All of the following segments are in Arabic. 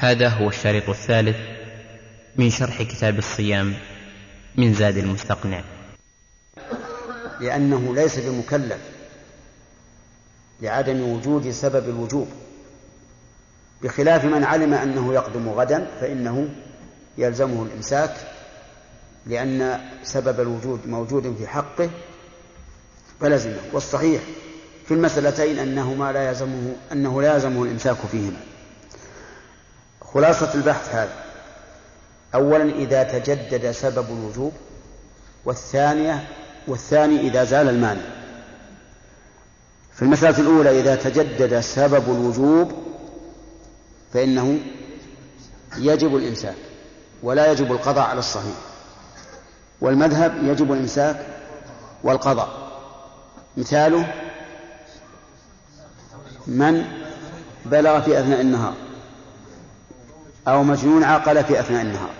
هذا هو الشريط الثالث من شرح كتاب الصيام من زاد المستقنع. لأنه ليس بمكلف لعدم وجود سبب الوجوب. بخلاف من علم أنه يقدم غدا فإنه يلزمه الإمساك لأن سبب الوجود موجود في حقه فلزمه. والصحيح في المسألتين أنهما لا يلزمه أنه لا يلزمه الإمساك فيهما. خلاصة البحث هذا. أولا إذا تجدد سبب الوجوب والثانية والثاني إذا زال المانع. في المسألة الأولى إذا تجدد سبب الوجوب فإنه يجب الإمساك ولا يجب القضاء على الصحيح. والمذهب يجب الإمساك والقضاء. مثاله من بلغ في أثناء النهار. أو مجنون عقل في أثناء النهار.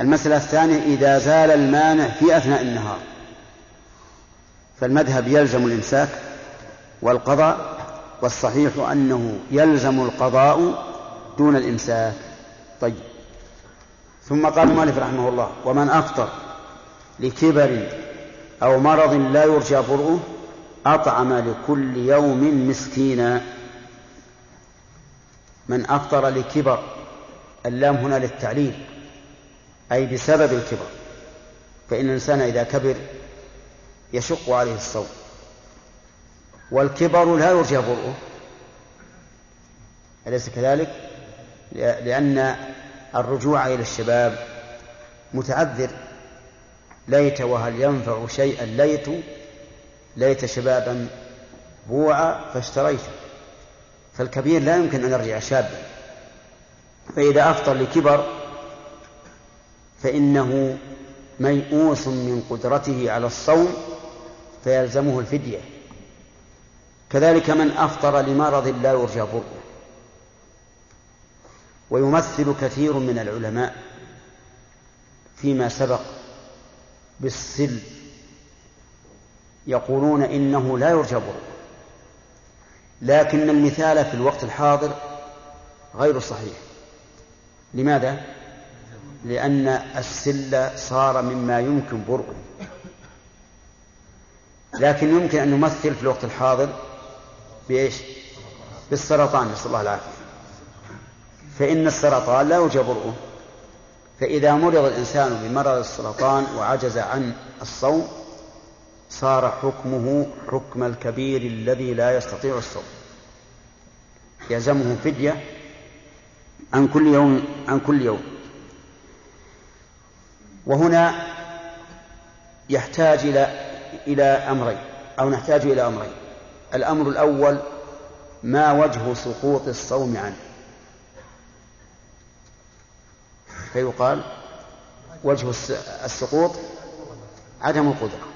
المسألة الثانية إذا زال المانع في أثناء النهار. فالمذهب يلزم الإمساك والقضاء والصحيح أنه يلزم القضاء دون الإمساك. طيب. ثم قال المؤلف رحمه الله ومن أفطر لكبر أو مرض لا يرجى برؤه أطعم لكل يوم مسكينا. من أفطر لكبر. اللام هنا للتعليل أي بسبب الكبر. فإن الإنسان إذا كبر يشق عليه الصوم. والكبر لا يرجى برؤه. أليس كذلك؟ لأن الرجوع إلى الشباب متعذر. ليت وهل ينفع شيئا ليت. ليت شبابا بوعا فاشتريته. فالكبير لا يمكن أن يرجع شابا. فإذا أفطر لكبر فإنه ميؤوس من قدرته على الصوم فيلزمه الفدية. كذلك من أفطر لمرض لا يرجى برؤه ويمثل كثير من العلماء فيما سبق بالسل يقولون إنه لا يرجى برؤه لكن المثال في الوقت الحاضر غير صحيح لماذا؟ لأن السل صار مما يمكن برؤه لكن يمكن أن نمثل في الوقت الحاضر بإيش؟ بالسرطان نسأل الله العافية فإن السرطان لا يرجى برؤه فإذا مرض الإنسان بمرض السرطان وعجز عن الصوم صار حكمه حكم الكبير الذي لا يستطيع الصوم. يلزمه فدية عن كل يوم عن كل يوم. وهنا يحتاج إلى إلى أمرين أو نحتاج إلى أمرين. الأمر الأول ما وجه سقوط الصوم عنه. فيقال وجه السقوط عدم القدرة.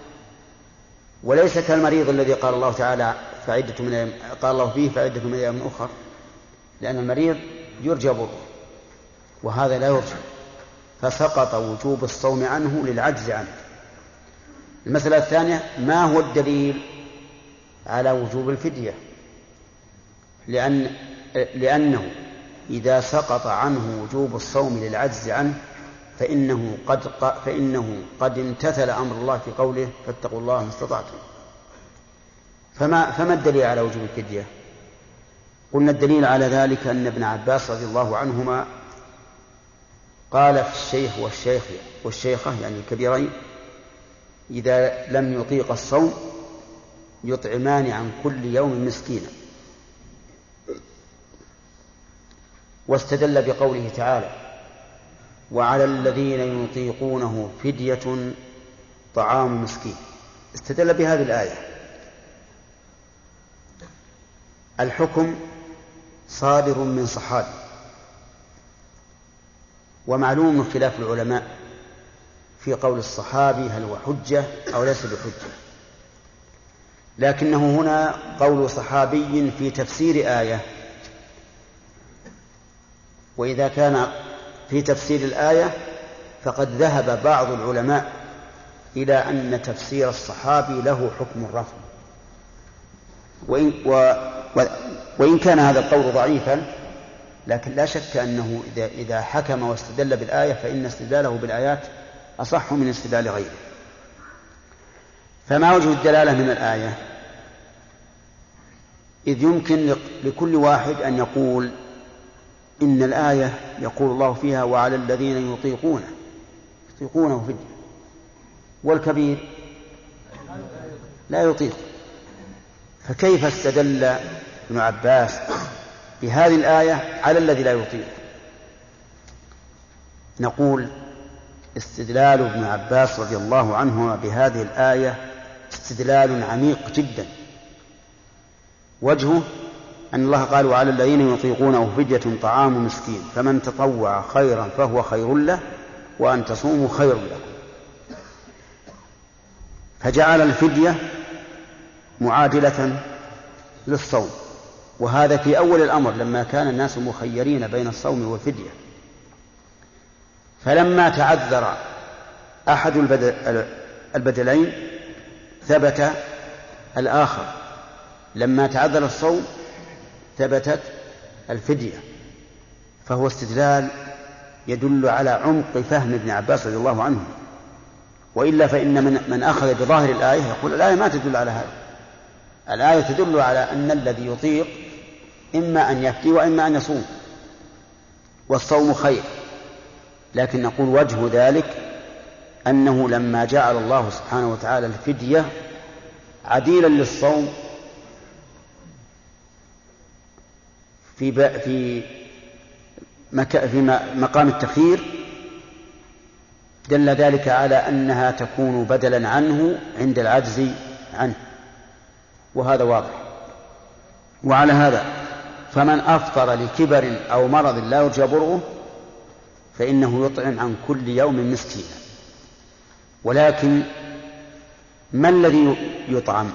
وليس كالمريض الذي قال الله تعالى فعدة من قال الله فيه فعدة من أيام أخر. لأن المريض يرجى بره وهذا لا يرجى. فسقط وجوب الصوم عنه للعجز عنه. المسألة الثانية ما هو الدليل على وجوب الفدية؟ لأن لأنه إذا سقط عنه وجوب الصوم للعجز عنه فإنه قد فإنه قد امتثل أمر الله في قوله فاتقوا الله ما استطعتم فما فما الدليل على وجوب الفدية؟ قلنا الدليل على ذلك أن ابن عباس رضي الله عنهما قال في الشيخ والشيخ والشيخة يعني الكبيرين إذا لم يطيق الصوم يطعمان عن كل يوم مسكينا واستدل بقوله تعالى وعلى الذين يطيقونه فدية طعام مسكين. استدل بهذه الآية. الحكم صادر من صحابي. ومعلوم خلاف العلماء في قول الصحابي هل هو حجة أو ليس بحجة. لكنه هنا قول صحابي في تفسير آية. وإذا كان في تفسير الآية فقد ذهب بعض العلماء إلى أن تفسير الصحابي له حكم الرفع وإن, و وإن كان هذا القول ضعيفا لكن لا شك أنه إذا, إذا حكم واستدل بالآية فإن استدلاله بالآيات أصح من استدلال غيره. فما وجه الدلالة من الآية؟ إذ يمكن لكل واحد أن يقول إن الآية يقول الله فيها وعلى الذين يطيقونه يطيقونه فدية والكبير لا يطيق. فكيف استدل ابن عباس بهذه الآية على الذي لا يطيق؟ نقول استدلال ابن عباس رضي الله عنهما بهذه الآية استدلال عميق جدا. وجهه أن الله قال وعلى الذين يطيقونه فدية طعام مسكين فمن تطوع خيرا فهو خير له وأن تصوموا خير لكم فجعل الفدية معادلة للصوم وهذا في أول الأمر لما كان الناس مخيرين بين الصوم والفدية. فلما تعذر أحد البدلين ثبت الآخر. لما تعذر الصوم ثبتت الفدية فهو استدلال يدل على عمق فهم ابن عباس رضي الله عنه. وإلا فإن من, من أخذ بظاهر الآية يقول الآية ما تدل على هذا. الآية تدل على أن الذي يطيق إما أن يفتي وإما أن يصوم والصوم خير. لكن نقول وجه ذلك أنه لما جعل الله سبحانه وتعالى الفدية عديلا للصوم في في في مقام التخيير دل ذلك على أنها تكون بدلا عنه عند العجز عنه وهذا واضح. وعلى هذا فمن أفطر لكبر أو مرض لا يرجى برؤه فإنه يطعم عن كل يوم مسكينا. ولكن ما الذي يطعم؟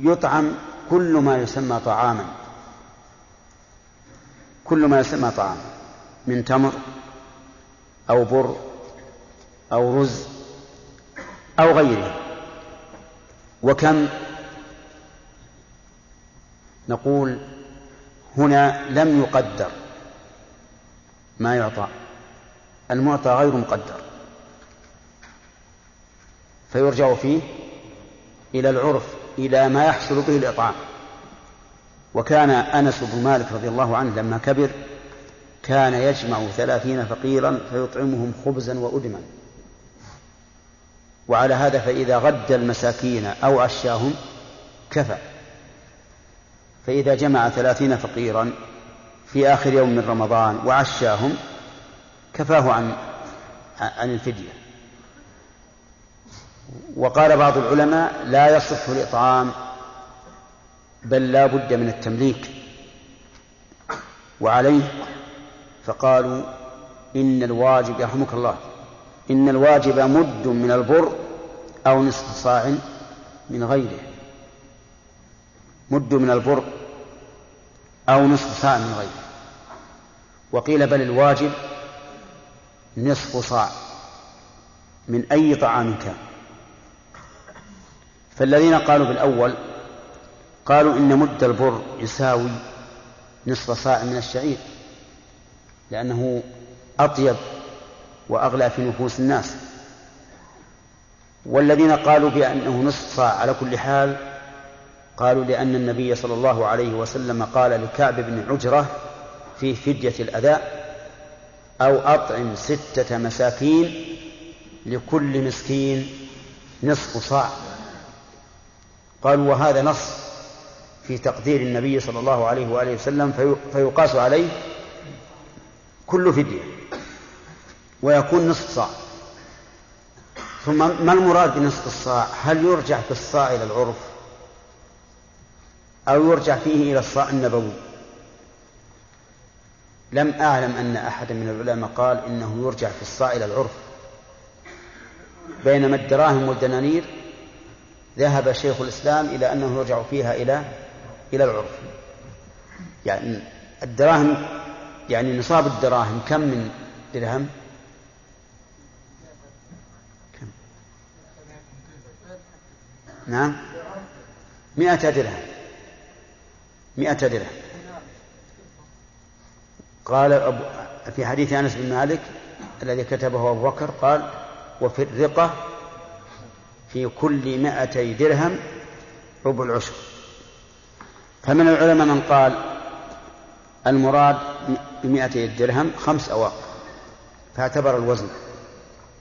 يطعم كل ما يسمى طعاما. كل ما يسمى طعاما من تمر أو بر أو رز أو غيره. وكم؟ نقول هنا لم يقدر ما يعطى. المعطى غير مقدر. فيرجع فيه إلى العرف. إلى ما يحصل به الإطعام. وكان أنس بن مالك رضي الله عنه لما كبر كان يجمع ثلاثين فقيرا فيطعمهم خبزا وأدما. وعلى هذا فإذا غد المساكين أو عشاهم كفى. فإذا جمع ثلاثين فقيرا في آخر يوم من رمضان وعشاهم كفاه عن عن الفدية. وقال بعض العلماء لا يصح الإطعام بل لا بد من التمليك. وعليه فقالوا إن الواجب يرحمك الله إن الواجب مد من البر أو نصف صاع من غيره. مد من البر أو نصف صاع من غيره. وقيل بل الواجب نصف صاع من أي طعام كان. فالذين قالوا بالأول قالوا إن مد البر يساوي نصف صاع من الشعير لأنه أطيب وأغلى في نفوس الناس. والذين قالوا بأنه نصف صاع على كل حال قالوا لأن النبي صلى الله عليه وسلم قال لكعب بن عجرة في فدية الأذى أو أطعم ستة مساكين لكل مسكين نصف صاع. قالوا وهذا نص في تقدير النبي صلى الله عليه وآله وسلم فيقاس عليه كل فدية ويكون نصف صاع. ثم ما المراد بنصف الصاع؟ هل يرجع في الصاع إلى العرف؟ أو يرجع فيه إلى الصاع النبوي؟ لم أعلم أن أحدا من العلماء قال إنه يرجع في الصاع إلى العرف. بينما الدراهم والدنانير ذهب شيخ الإسلام إلى أنه يرجع فيها إلى إلى العرف. يعني الدراهم يعني نصاب الدراهم كم من درهم؟ كم؟ نعم؟ مئة درهم. مئة درهم. قال أبو في حديث أنس بن مالك الذي كتبه أبو بكر قال وفي الرقة في كل مائتي درهم ربع العشر. فمن العلماء من قال المراد بمائتي الدرهم خمس أواق فاعتبر الوزن.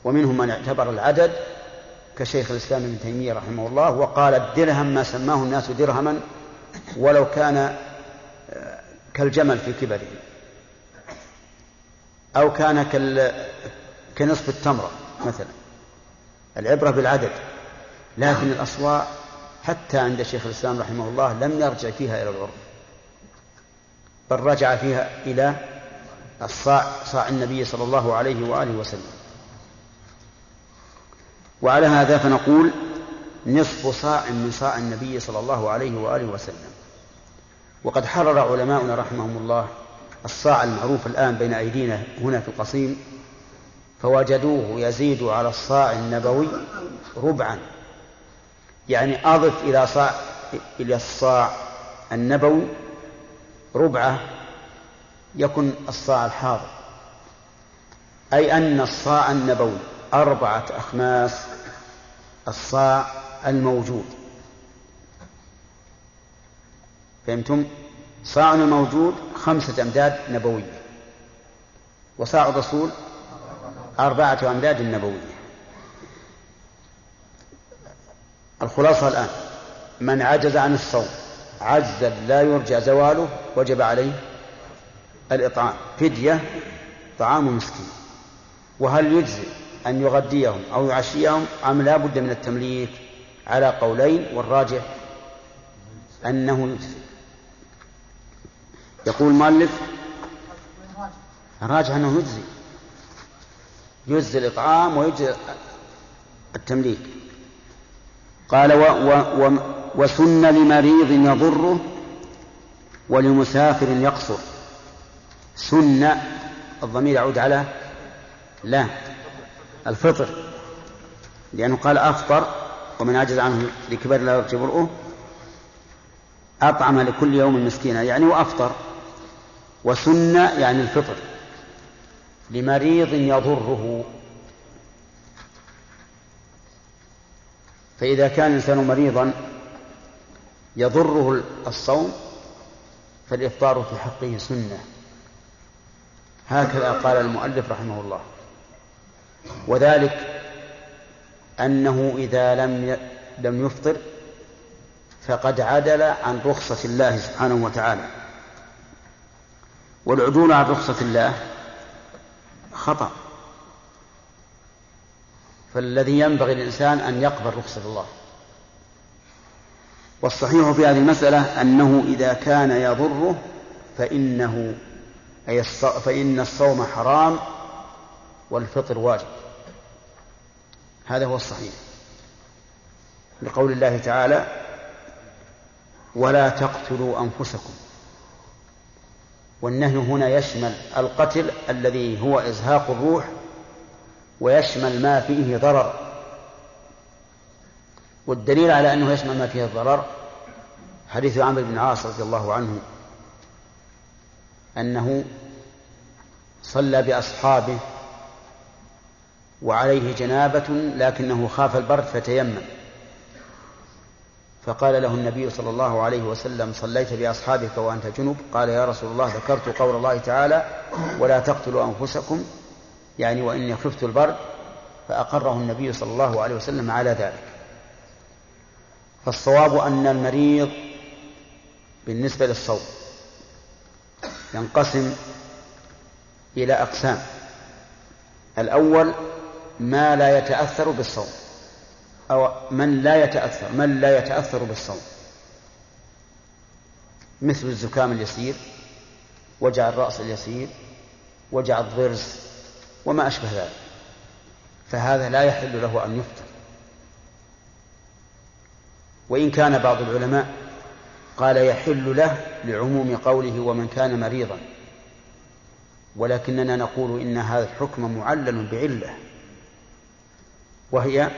ومنهم من اعتبر العدد كشيخ الإسلام ابن تيمية رحمه الله وقال الدرهم ما سماه الناس درهما ولو كان آه، كالجمل في كبره أو كان كال كنصف التمرة مثلا. العبرة بالعدد. لكن الأصواع حتى عند شيخ الإسلام رحمه الله لم يرجع فيها إلى العرف بل رجع فيها إلى الصاع صاع النبي صلى الله عليه وآله وسلم. وعلى هذا فنقول نصف صاع من صاع النبي صلى الله عليه وآله وسلم. وقد حرر علماؤنا رحمهم الله الصاع المعروف الآن بين أيدينا هنا في القصيم فوجدوه يزيد على الصاع النبوي ربعا. يعني أضف إلى صاع إلى الصاع النبوي ربعة يكن الصاع الحاضر. أي أن الصاع النبوي أربعة أخماس الصاع الموجود. فهمتم؟ صاع الموجود خمسة أمداد نبوية وصاع الرسول أربعة أمداد نبوية. الخلاصة الآن. من عجز عن الصوم عجزا لا يرجى زواله وجب عليه الإطعام. فدية طعام مسكين. وهل يجزي أن يغديهم أو يعشيهم؟ أم لا بد من التمليك على قولين؟ والراجح أنه يجزي يقول المؤلف الراجح أنه يجزي يجزي الإطعام ويجزي التمليك. قال و و و وسن لمريض يضره ولمسافر يقصر. سن الضمير يعود على لا الفطر. لأنه قال أفطر ومن عجز عنه لكبر لا يرجى برؤه أطعم لكل يوم مسكينا يعني وأفطر وسن يعني الفطر. لمريض يضره. فإذا كان الإنسان مريضا يضره الصوم فالإفطار في حقه سنة. هكذا قال المؤلف رحمه الله. وذلك أنه إذا لم لم يفطر فقد عدل عن رخصة الله سبحانه وتعالى. والعدول عن رخصة الله خطأ. فالذي ينبغي للإنسان أن يقبل رخصة الله. والصحيح في هذه المسألة أنه إذا كان يضره فإنه أي فإن الصوم حرام والفطر واجب. هذا هو الصحيح. لقول الله تعالى ولا تقتلوا أنفسكم. والنهي هنا يشمل القتل الذي هو إزهاق الروح ويشمل ما فيه ضرر. والدليل على أنه يشمل ما فيه الضرر حديث عمرو بن عاص رضي الله عنه أنه صلى بأصحابه وعليه جنابة لكنه خاف البرد فتيمم. فقال له النبي صلى الله عليه وسلم صليت بأصحابك وأنت جنب قال يا رسول الله ذكرت قول الله تعالى ولا تقتلوا أنفسكم يعني وإني خفت البرد فأقره النبي صلى الله عليه وسلم على ذلك. فالصواب أن المريض بالنسبة للصوم ينقسم إلى أقسام. الأول ما لا يتأثر بالصوم أو من لا يتأثر من لا يتأثر بالصوم. مثل الزكام اليسير وجع الرأس اليسير وجع الضرس وما أشبه ذلك. فهذا لا يحل له أن يفطر وإن كان بعض العلماء قال يحل له لعموم قوله ومن كان مريضا ولكننا نقول إن هذا الحكم معلل بعلة وهي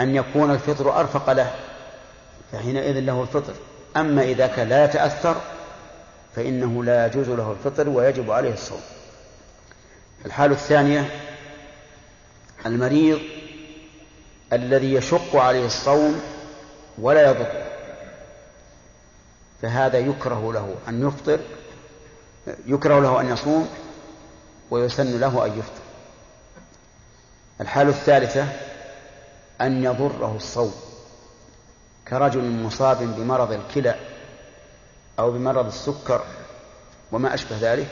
أن يكون الفطر أرفق له فحينئذ له الفطر. أما إذا كان لا يتأثر فإنه لا يجوز له الفطر ويجب عليه الصوم. الحالة الثانية المريض الذي يشق عليه الصوم ولا يضر فهذا يكره له أن يفطر يكره له أن يصوم ويسن له أن يفطر. الحالة الثالثة أن يضره الصوم كرجل مصاب بمرض الكلى أو بمرض السكر وما أشبه ذلك.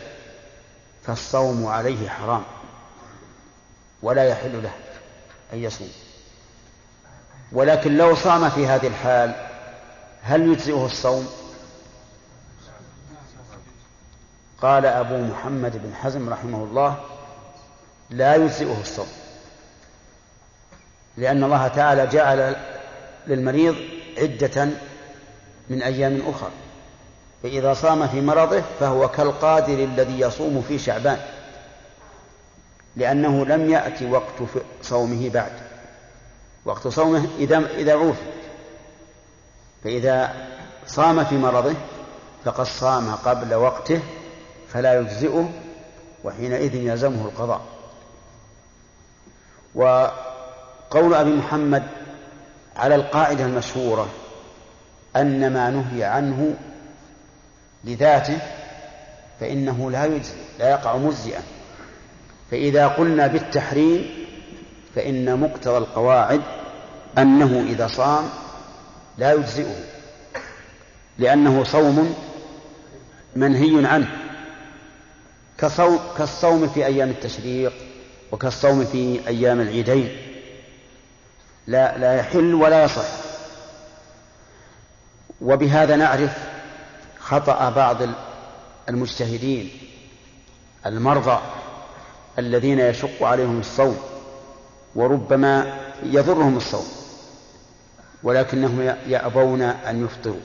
فالصوم عليه حرام ولا يحل له أن يصوم. ولكن لو صام في هذه الحال هل يجزئه الصوم؟ قال أبو محمد بن حزم رحمه الله لا يجزئه الصوم لأن الله تعالى جعل للمريض عدة من أيام أخرى. فإذا صام في مرضه فهو كالقادر الذي يصوم في شعبان لأنه لم يأتي وقت صومه بعد. وقت صومه إذا إذا عوف. فإذا صام في مرضه فقد صام قبل وقته فلا يجزئه وحينئذ يلزمه القضاء. وقول أبي محمد على القاعدة المشهورة أن ما نهي عنه لذاته فإنه لا يجزي لا يقع مجزئا. فإذا قلنا بالتحريم فإن مقتضى القواعد أنه إذا صام لا يجزئه لأنه صوم منهي عنه. كصوم كالصوم في أيام التشريق وكالصوم في أيام العيدين. لا لا يحل ولا يصح. وبهذا نعرف خطأ بعض المجتهدين المرضى الذين يشق عليهم الصوم وربما يضرهم الصوم ولكنهم يأبون أن يفطروا.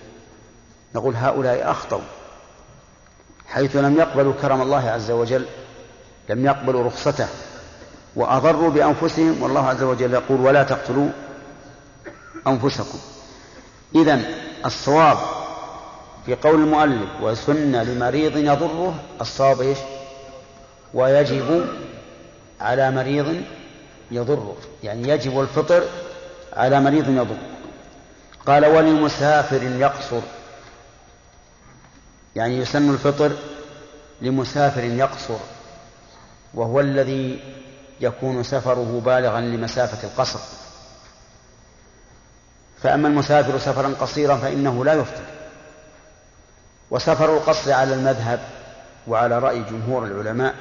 نقول هؤلاء أخطأوا. حيث لم يقبلوا كرم الله عز وجل لم يقبلوا رخصته وأضروا بأنفسهم والله عز وجل يقول ولا تقتلوا أنفسكم. إذا الصواب في قول المؤلف وسن لمريض يضره الصواب إيش؟ ويجب على مريض يضره يعني يجب الفطر على مريض يضره. قال ولمسافر يقصر يعني يسن الفطر لمسافر يقصر وهو الذي يكون سفره بالغا لمسافة القصر. فأما المسافر سفرا قصيرا فإنه لا يفطر. وسفر القصر على المذهب وعلى رأي جمهور العلماء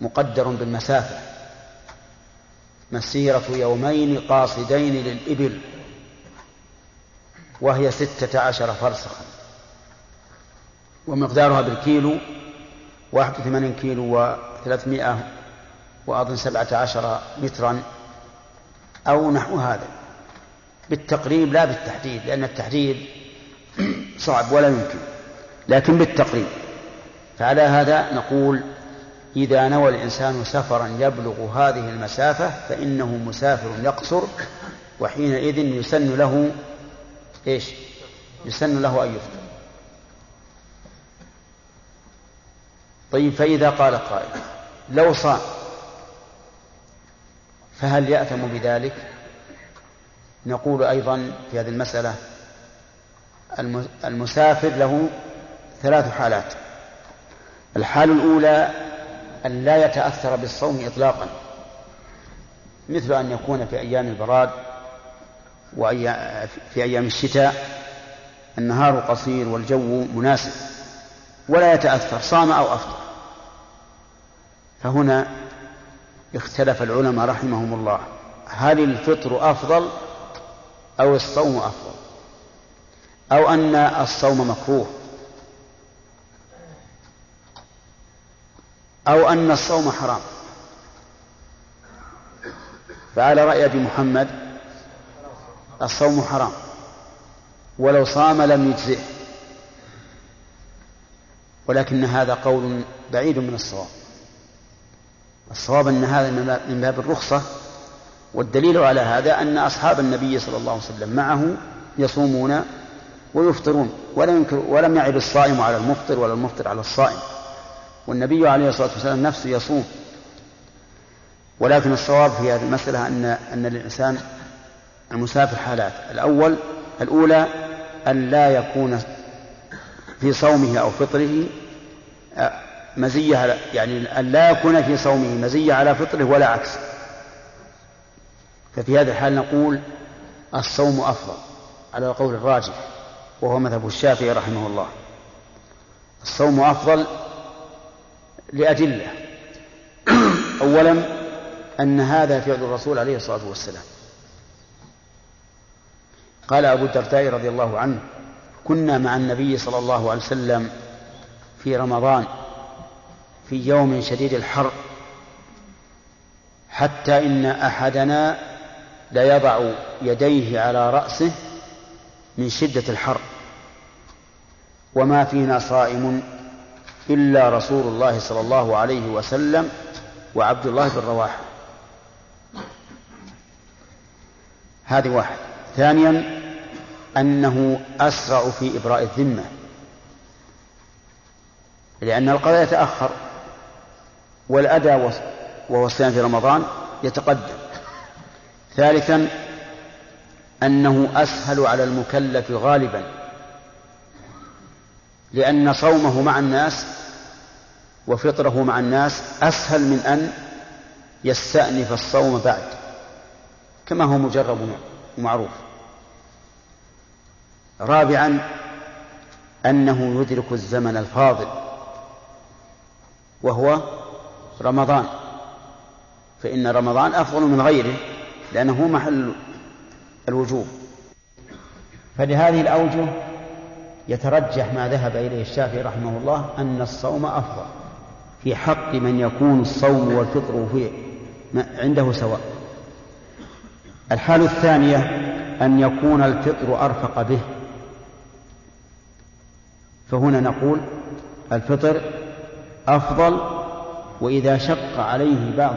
مقدر بالمسافة. مسيرة يومين قاصدين للإبل وهي ستة عشر فرسخا. ومقدارها بالكيلو واحد وثمانين كيلو وثلاثمائة وأظن سبعة عشر مترا أو نحو هذا. بالتقريب لا بالتحديد لأن التحديد صعب ولا يمكن. لكن بالتقريب. فعلى هذا نقول إذا نوى الإنسان سفرا يبلغ هذه المسافة فإنه مسافر يقصر وحينئذ يسن له إيش؟ يسن له أن يفطر. طيب فإذا قال قائل لو صام فهل يأثم بذلك؟ نقول أيضا في هذه المسألة المسافر له ثلاث حالات. الحال الأولى أن لا يتأثر بالصوم إطلاقا. مثل أن يكون في أيام البراد وفي أيام الشتاء النهار قصير والجو مناسب ولا يتأثر صام أو أفطر. فهنا اختلف العلماء رحمهم الله. هل الفطر أفضل أو الصوم أفضل؟ أو أن الصوم مكروه؟ أو أن الصوم حرام. فعلى رأي أبي محمد الصوم حرام. ولو صام لم يجزئه. ولكن هذا قول بعيد من الصواب. الصواب أن هذا من باب الرخصة. والدليل على هذا أن أصحاب النبي صلى الله عليه وسلم معه يصومون ويفطرون ولم ولم يعب الصائم على المفطر ولا المفطر على الصائم. والنبي عليه الصلاة والسلام نفسه يصوم. ولكن الصواب في هذه المسألة أن أن للإنسان المسافر حالات. الأول الأولى أن لا يكون في صومه أو فطره آه، مزية على يعني أن لا يكون في صومه مزية على فطره ولا عكس. ففي هذه الحال نقول الصوم أفضل على القول الراجح وهو مذهب الشافعي رحمه الله. الصوم أفضل لأدلة. أولا أن هذا فعل الرسول عليه الصلاة والسلام. قال أبو الدرداء رضي الله عنه كنا مع النبي صلى الله عليه وسلم في رمضان في يوم شديد الحر حتى إن أحدنا ليضع يديه على رأسه من شدة الحر وما فينا صائم إلا رسول الله صلى الله عليه وسلم وعبد الله بن رواحة هذه واحد. ثانيا أنه أسرع في إبراء الذمة. لأن القضاء يتأخر والأداء وهو الصيام في رمضان يتقدم. ثالثا أنه أسهل على المكلف غالبا. لأن صومه مع الناس وفطره مع الناس أسهل من أن يستأنف الصوم بعد كما هو مجرب ومعروف. رابعا أنه يدرك الزمن الفاضل وهو رمضان. فإن رمضان أفضل من غيره لأنه محل الوجوب. فلهذه الأوجه يترجح ما ذهب إليه الشافعي رحمه الله أن الصوم أفضل في حق من يكون الصوم والفطر في عنده سواء. الحال الثانية أن يكون الفطر أرفق به. فهنا نقول الفطر أفضل وإذا شق عليه بعض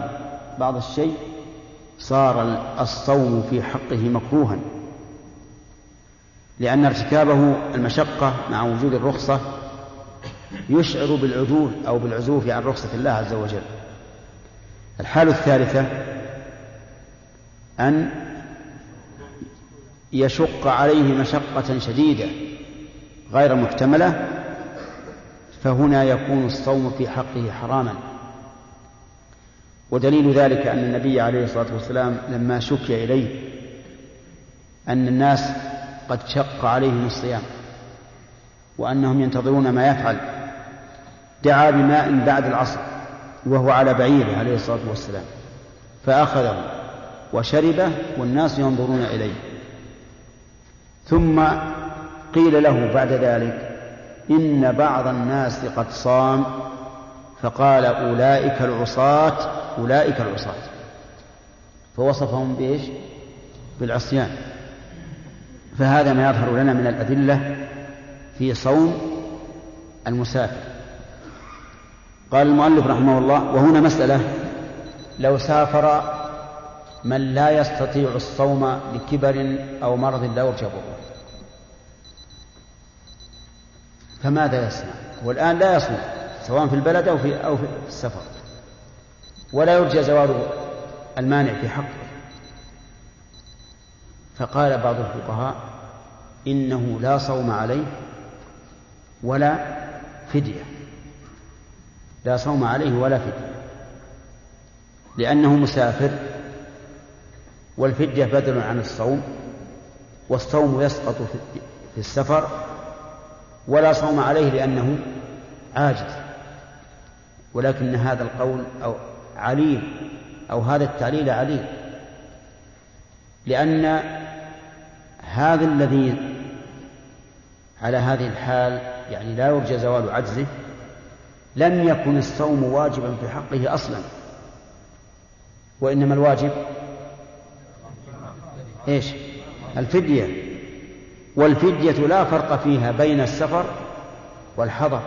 بعض الشيء صار الصوم في حقه مكروها. لأن ارتكابه المشقة مع وجود الرخصة يشعر بالعدول أو بالعزوف عن رخصة الله عز وجل. الحالة الثالثة أن يشق عليه مشقة شديدة غير محتملة فهنا يكون الصوم في حقه حراما. ودليل ذلك أن النبي عليه الصلاة والسلام لما شكي إليه أن الناس قد شق عليهم الصيام وأنهم ينتظرون ما يفعل. دعا بماء بعد العصر وهو على بعيره عليه الصلاة والسلام فأخذه وشربه والناس ينظرون إليه. ثم قيل له بعد ذلك إن بعض الناس قد صام فقال أولئك العصاة أولئك العصاة. فوصفهم بإيش؟ بالعصيان. فهذا ما يظهر لنا من الأدلة في صوم المسافر. قال المؤلف رحمه الله وهنا مسألة. لو سافر من لا يستطيع الصوم لكبر أو مرض لا يرجى فماذا يصنع؟ والآن لا يصوم سواء في البلد أو في أو في السفر. ولا يرجى زوال المانع في حقه. فقال بعض الفقهاء إنه لا صوم عليه ولا فدية. لا صوم عليه ولا فدية. لأنه مسافر والفدية بدل عن الصوم والصوم يسقط في السفر ولا صوم عليه لأنه عاجز. ولكن هذا القول أو عليل أو هذا التعليل عليل. لأن هذا الذي على هذه الحال يعني لا يرجى زوال عجزه لم يكن الصوم واجبا في حقه أصلا. وإنما الواجب إيش؟ الفدية. والفدية لا فرق فيها بين السفر والحضر.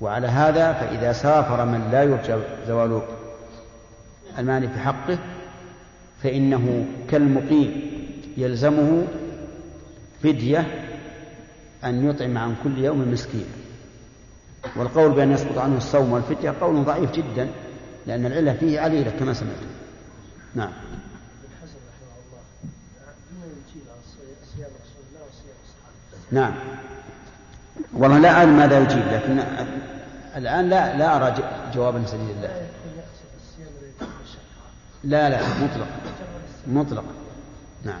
وعلى هذا فإذا سافر من لا يرجى زوال المال في حقه فإنه كالمقيم. يلزمه فدية أن يطعم عن كل يوم مسكين. والقول بأن يسقط عنه الصوم والفدية قول ضعيف جدا لأن العلة فيه عليلة كما سمعت. نعم. نعم. والله لا أعلم ماذا يجيب لكن الآن لا لا أرى جوابا سديدا لا. لا لا مطلق مطلق. نعم.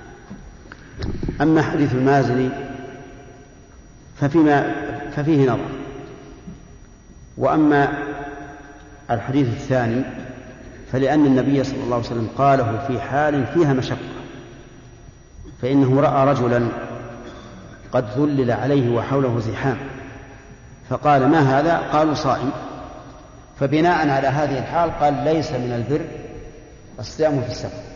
أما حديث المازني ففيما ففيه نظر. وأما الحديث الثاني فلأن النبي صلى الله عليه وسلم قاله في حال فيها مشقة فإنه رأى رجلا قد ذلل عليه وحوله زحام فقال ما هذا؟ قالوا صائم. فبناء على هذه الحال قال ليس من البر الصيام في السفر.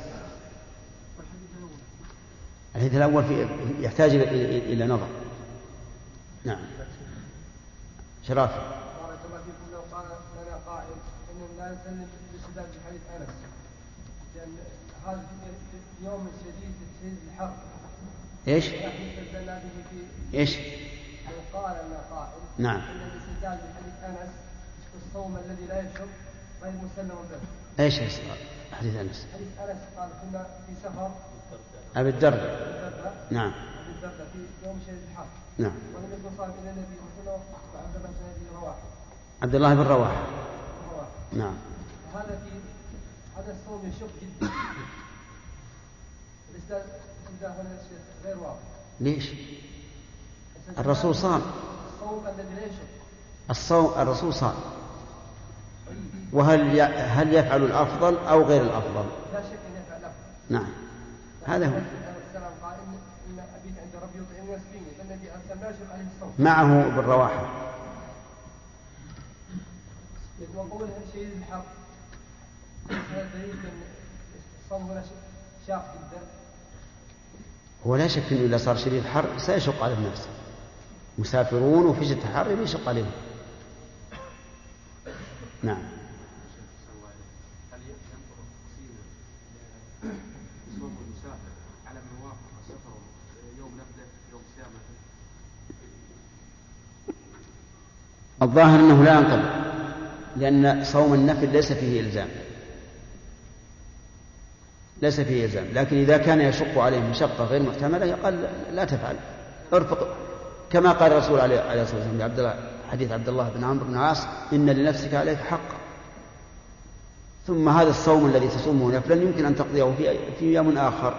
الحديث الأول في يحتاج إلى نظر. نعم. شرافي بارك الله فيكم. لو قال لنا قائل انه لا يسلم باستدلال بحديث أنس لأن هذا في يوم شديد شديد الحر إيش؟ إيش؟ لو قال لنا قائل نعم. إن الاستدلال بحديث في الصوم الذي لا يشرب غير مسلم به. إيش حديث أنس؟ حديث أنس قال كنا في سفر أبي الدرداء. نعم. الدرداء في يوم نعم. والنبي صلى الله عليه وسلم إلى النبي الله بن رواحة. عبد الله بن رواحة. نعم. هذا في هذا الصوم يشق جدا. غير واضح. ليش؟ الرسول صام. الصوم الذي لا يشق. الصوم الرسول صام. وهل هل يفعل الأفضل أو غير الأفضل؟ لا شك ان يفعل الأفضل. نعم. هذا هو. معه بالرواحة. وقول هو لا شك إنه إذا صار شديد الحر سيشق على الناس. مسافرون وفي شدة الحر يشق عليهم. نعم. الظاهر أنه لا ينطبق لأن صوم النفل ليس فيه إلزام. ليس فيه إلزام لكن إذا كان يشق عليه مشقة غير محتملة قال لا تفعل. ارفق كما قال الرسول عليه الصلاة والسلام عبد الله حديث عبد الله بن عمرو بن العاص إن لنفسك عليك حقا ثم هذا الصوم الذي تصومه نفلا يمكن أن تقضيه في, في يوم آخر.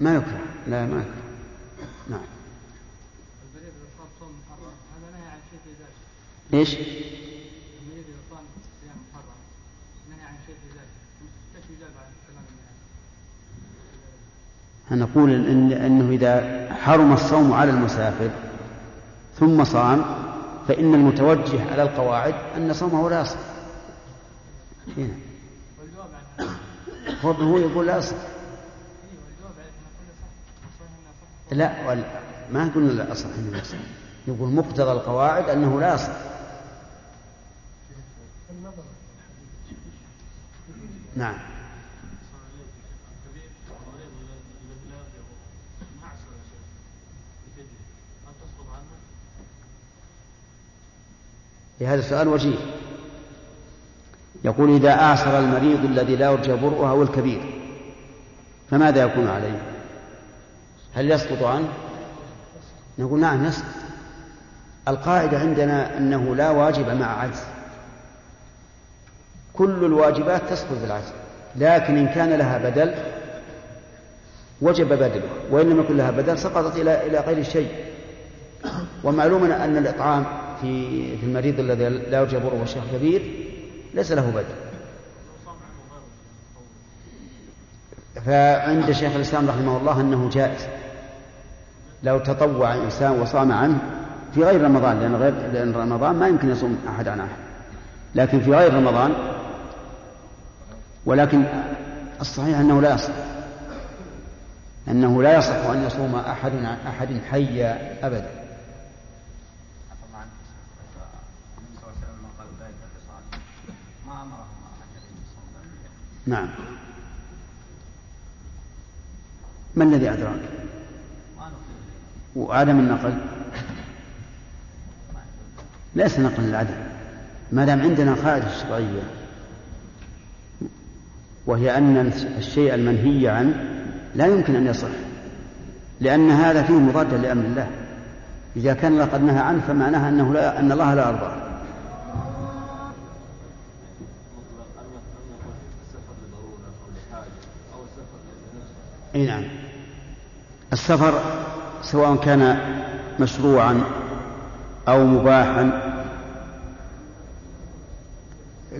ما يكره لا ما يكره. نعم. إيش؟ نقول إن إنه إذا حرم الصوم على المسافر ثم صام فإن المتوجه على القواعد أن صومه لا يصح. هنا. هو يقول لا يصح. لا ما قلنا لا يصح. يقول مقتضى القواعد أنه لا يصح. نعم. هذا السؤال وجيه. يقول إذا أعصر المريض الذي لا يرجى برؤه أو الكبير فماذا يكون عليه؟ هل يسقط عنه؟ نقول نعم يسقط. القاعدة عندنا أنه لا واجب مع عجز. كل الواجبات تسقط بالعجز لكن إن كان لها بدل وجب بدله وإن لم يكن لها بدل سقطت إلى إلى غير شيء. ومعلوم أن الإطعام في في المريض الذي لا يرجى بره والشيخ كبير ليس له بدل. فعند شيخ الإسلام رحمه الله أنه جائز. لو تطوع إنسان وصام عنه في غير رمضان لأن غير لأن رمضان ما يمكن يصوم أحد عن أحد. لكن في غير رمضان ولكن الصحيح أنه لا يصح. أنه لا يصح أن يصوم أحد عن أحد حيا أبدا. نعم. ما الذي أدراك؟ وعدم النقل؟ ليس نقل العدم. ما دام عندنا قاعدة شرعية وهي أن الشيء المنهي عنه لا يمكن أن يصح لأن هذا فيه مضادة لأمر الله. إذا كان الله قد نهى عنه فمعناها أنه لا أن الله لا يرضاه أي نعم. السفر سواء كان مشروعا أو مباحا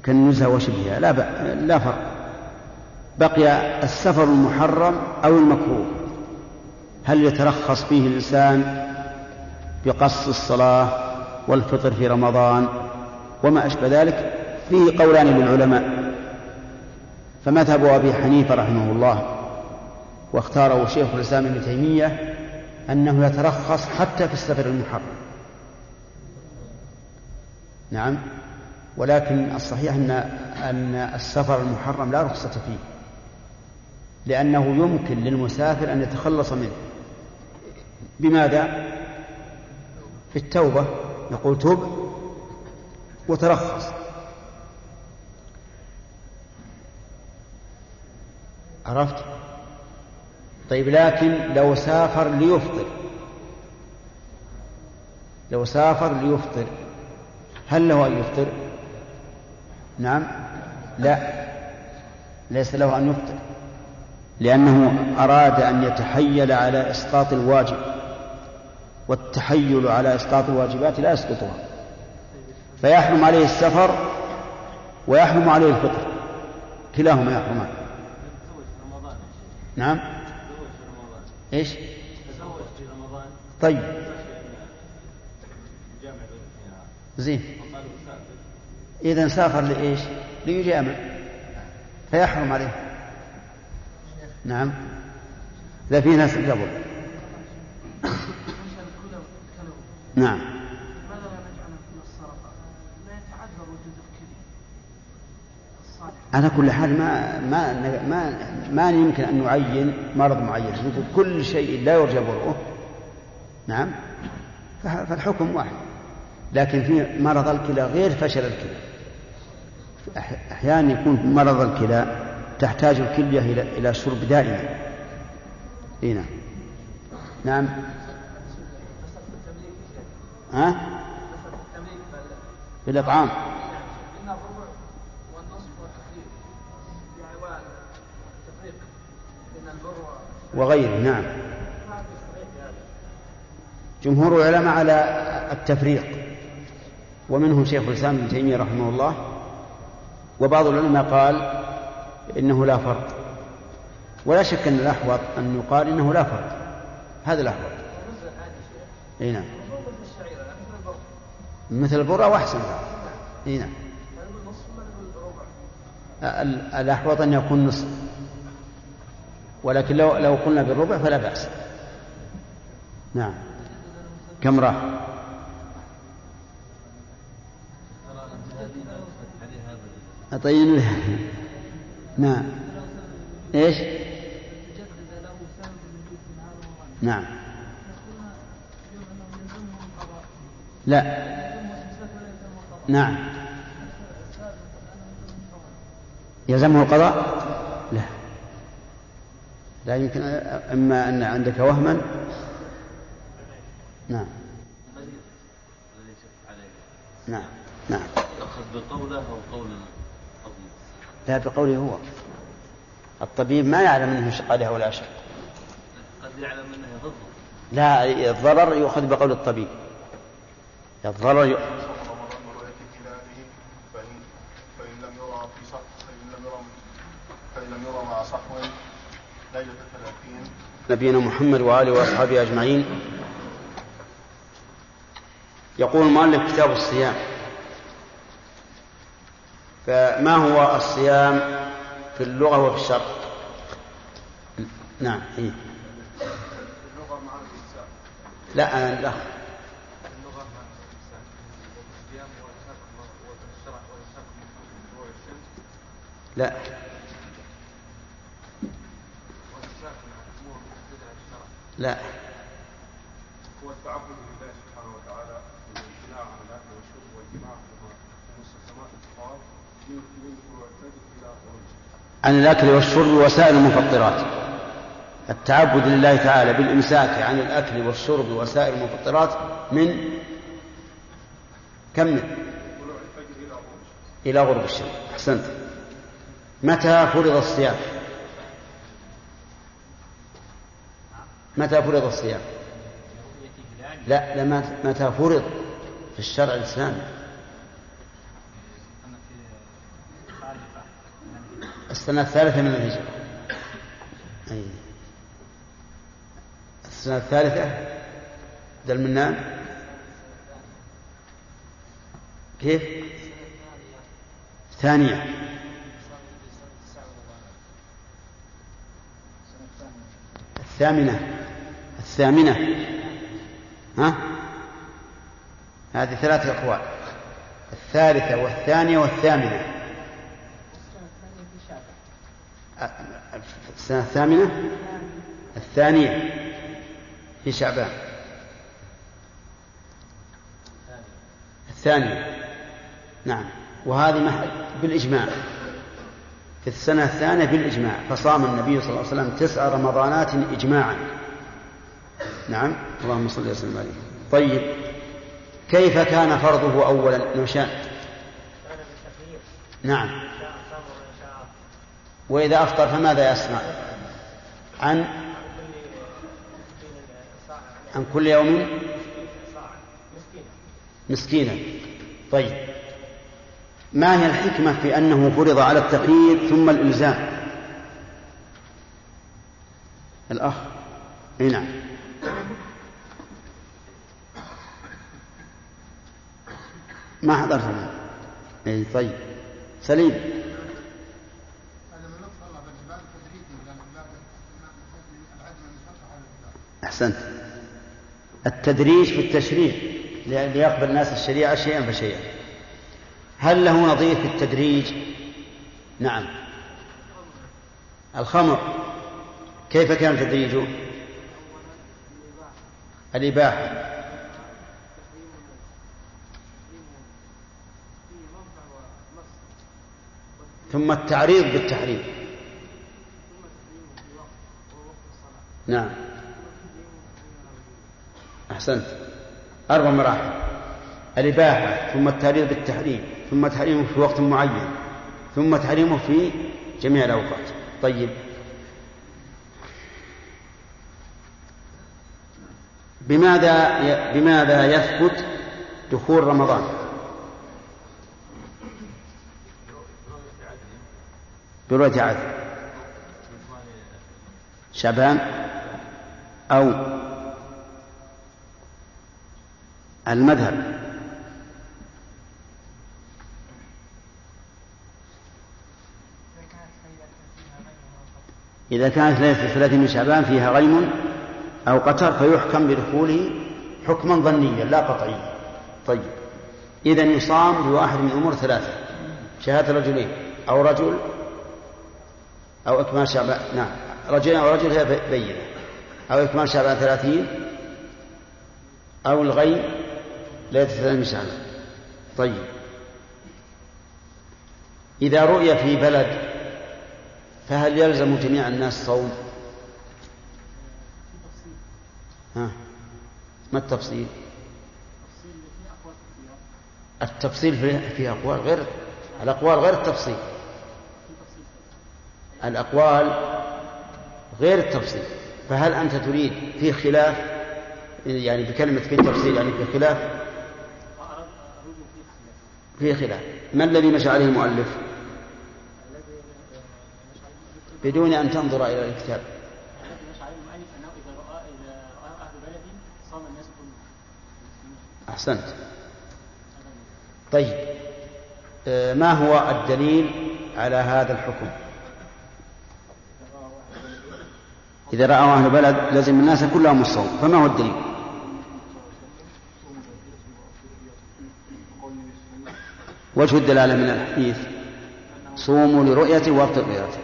كالنزهة وشبهها لا لا فرق. بقي السفر المحرم أو المكروه. هل يترخص فيه الإنسان بقص الصلاة والفطر في رمضان وما أشبه ذلك؟ فيه قولان للعلماء فمذهب أبي حنيفة رحمه الله واختاره شيخ الإسلام ابن تيمية أنه يترخص حتى في السفر المحرم. نعم. ولكن الصحيح أن أن السفر المحرم لا رخصة فيه. لأنه يمكن للمسافر أن يتخلص منه. بماذا؟ بالتوبة يقول تب وترخص. عرفت؟ طيب لكن لو سافر ليفطر. لو سافر ليفطر. هل له أن يفطر؟ نعم. لا. ليس له أن يفطر. لأنه أراد أن يتحيل على إسقاط الواجب والتحيل على إسقاط الواجبات لا يسقطها. فيحرم عليه السفر ويحرم عليه الفطر كلاهما يحرمان. نعم؟ إيش؟ طيب. زين. إذا سافر لإيش؟ ليجامع. فيحرم عليه. نعم. لا في ناس قبل. نعم. على كل حال ما ما ما ما يمكن أن نعين مرض معين. نقول كل شيء لا يرجى برؤه. نعم. فالحكم واحد. لكن في مرض الكلى غير فشل الكلى. أحيانا يكون مرض الكلى تحتاج الكلية إلى إلى شرب دائما إي نعم. نعم. ها؟ في الاطعام وغيره نعم. جمهور العلماء على التفريق. ومنهم شيخ الإسلام ابن تيمية رحمه الله. وبعض العلماء قال إنه لا فرق. ولا شك إن الأحوط أن يقال إنه لا فرق. هذا الأحوط. إي نعم. مثل البرة وأحسن. إي نعم. الأحوط أن يكون نصف. ولكن لو لو قلنا بالربع فلا بأس. نعم. كم راح؟ أطين نعم. إيش؟ نعم. لا. نعم. يلزمه القضاء؟ لا. لا يمكن إما أن عندك وهما. نعم. نعم. نعم. يأخذ بقوله أو قول لا بقوله هو. الطبيب ما يعلم انه يشق عليه ولا شق قد يعلم انه يضره. لا الضرر يؤخذ بقول الطبيب. الضرر ي... فإن لم يرى في صح فإن لم يرى فإن لم يرى مع صحو نبينا محمد وآله وأصحابه أجمعين. يقول المؤلف كتاب الصيام. فما هو الصيام في اللغة وفي الشرع؟ نعم إيه. لا أنا لا. لا. لا. هو التعبد لله سبحانه وتعالى بالامتناع عن الاكل والشرب والجماع ومستلزمات الطعام من طلوع الفجر إلى غروب عن الأكل والشرب وسائر المفطرات. التعبد لله تعالى بالإمساك عن الأكل والشرب وسائر المفطرات من كم من؟ إلى غروب الشمس. أحسنت. متى فرض الصيام؟ متى فرض الصيام؟ لا لا متى فرض في الشرع الإسلامي. السنة الثالثة من الهجرة. أي. السنة الثالثة ذا المنان كيف؟ ثانية. الثامنة. الثامنة. ها؟ هذه ثلاثة أقوال. الثالثة والثانية والثامنة. السنة الثامنة؟ الثانية في شعبان. الثانية. نعم. وهذه محل بالإجماع. في السنة الثانية بالإجماع. فصام النبي صلى الله عليه وسلم تسع رمضانات إجماعا. نعم. اللهم صل وسلم عليه. طيب. كيف كان فرضه أولا؟ نوشان نعم. وإذا أفطر فماذا يصنع؟ عن عن كل يوم مسكينا. طيب. ما هي الحكمة في أنه فرض على التخيير ثم الإلزام؟ الأخ. أي نعم. ما حضرت؟ اي طيب. سليم. أحسنت. التدريج في التشريع ليقبل الناس الشريعة شيئا فشيئا. هل له نظير في التدريج؟ نعم. الخمر كيف كان تدريجه؟ الإباحة. ثم التعريض بالتحريم. نعم. أحسنت. أربع مراحل. الإباحة ثم التعريض بالتحريم ثم تحريمه في وقت معين ثم تحريمه في جميع الأوقات. طيب. بماذا بماذا يثبت دخول رمضان؟ برؤية عدل. شعبان؟ أو المذهب. إذا كانت ليلة الثلاثين من شعبان فيها غيم أو قتر فيحكم بدخوله حكما ظنيا لا قطعيا. طيب. إذا يصام بواحد من أمور ثلاثة. شهادة رجلين أو رجل. أو إكمال شعبان. نعم. رجلين أو رجل هي بينة. أو إكمال شعبان ثلاثين. أو الغيب ليلة الثلاثين من شعبان طيب. إذا رؤي في بلد فهل يلزم جميع الناس صوم؟ ها؟ ما التفصيل؟ التفصيل في أقوال غير الأقوال غير التفصيل. الأقوال غير التفصيل. فهل أنت تريد في خلاف يعني بكلمة في التفصيل يعني في خلاف في خلاف. ما الذي مشى عليه المؤلف؟ بدون أن تنظر إلى الكتاب. أحسنت. طيب. آه، ما هو الدليل على هذا الحكم؟ إذا رأوا أهل بلد لزم الناس كلهم الصوم فما هو الدليل؟ وجه الدلالة من الحديث صوموا لرؤيته وابطل رؤيته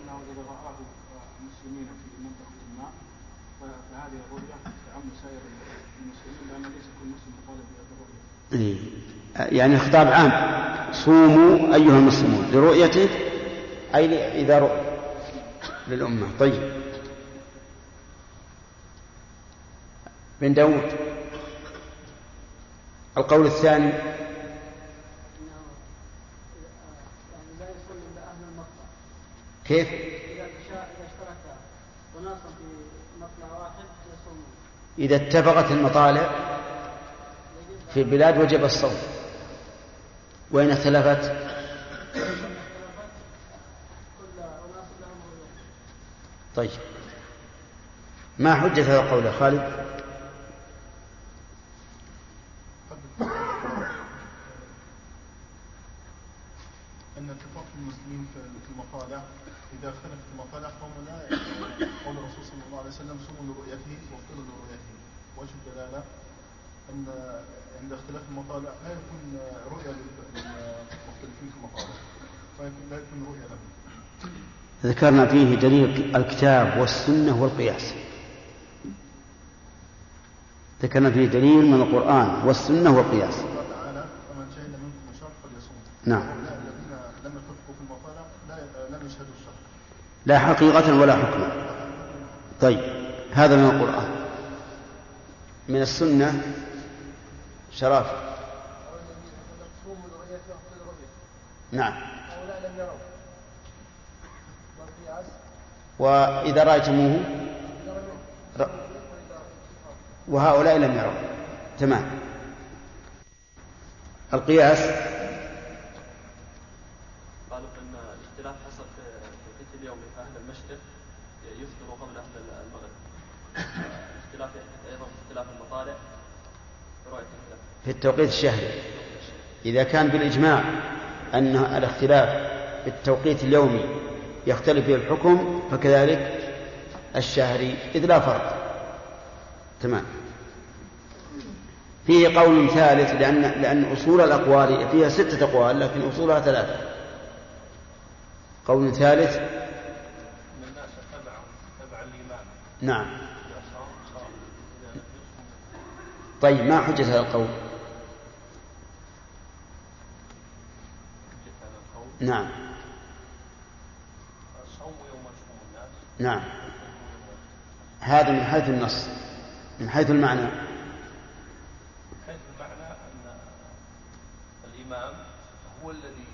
أنه إذا رآه المسلمين في منطقة ما فهذه الرؤية تعم سائر المسلمين لأن ليس كل مسلم يطالب بهذه الرؤية. إيه. يعني الخطاب عام صوموا أيها المسلمون لرؤيته أي إذا رؤي للأمة طيب بن داود القول الثاني كيف؟ إذا اتفقت المطالع في البلاد وجب الصوم وإن اختلفت طيب ما حجة هذا القول خالد؟ أن اتفاق المسلمين في المطالع إذا اختلفت المطالع فهم لا قول الرسول صلى الله عليه وسلم صوموا لرؤيته وافطروا لرؤيته. وجه الدلالة أن عند اختلاف المطالع لا يكون رؤية للمختلفين في المطالع لا يكون رؤية لهم. ذكرنا فيه دليل الكتاب والسنة والقياس. ذكرنا فيه دليل من القرآن والسنة والقياس. قال نعم هؤلاء الذين لم يتفقوا في المطالع لا لم يشهدوا الشهر لا حقيقة ولا حكما طيب هذا من القرآن. من السنة شرف. نعم. وإذا رأيتموه وهؤلاء لم يروا. تمام. القياس قالوا ان الاختلاف حصل في توقيت اليوم فاهل المشرق يفطروا قبل أهل المغرب. الاختلاف أيضا في اختلاف المطالع في رؤيه الهلال. في التوقيت الشهري. إذا كان بالإجماع أن الاختلاف في التوقيت اليومي يختلف فيه الحكم فكذلك الشهري إذ لا فرق. تمام. فيه قول ثالث لأن لأن أصول الأقوال فيها ستة أقوال لكن أصولها ثلاثة. قول ثالث. نعم. طيب ما حجة هذا القول حجه هذا القول نعم. نعم. هذا من حيث النص. من حيث المعنى. حيث المعنى أن الإمام هو الذي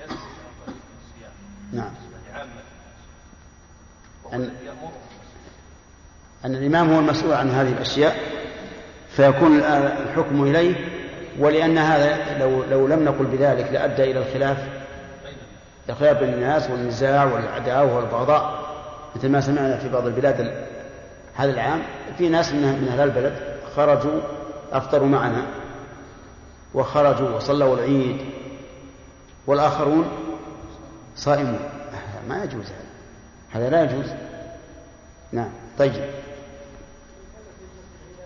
ينزل عن طريق الصيام. نعم. الناس وهو أن- أن الإمام هو المسؤول عن هذه الأشياء فيكون الحكم إليه ولأن هذا لو لو لم نقل بذلك لأدى إلى الخلاف الخلاف بين الناس والنزاع والعداوة والبغضاء مثل ما سمعنا في بعض البلاد ال- هذا العام في ناس من من أهل البلد خرجوا أفطروا معنا وخرجوا وصلوا العيد والآخرون صائمون. ما يجوز هذا. هذا لا يجوز. نعم طيب.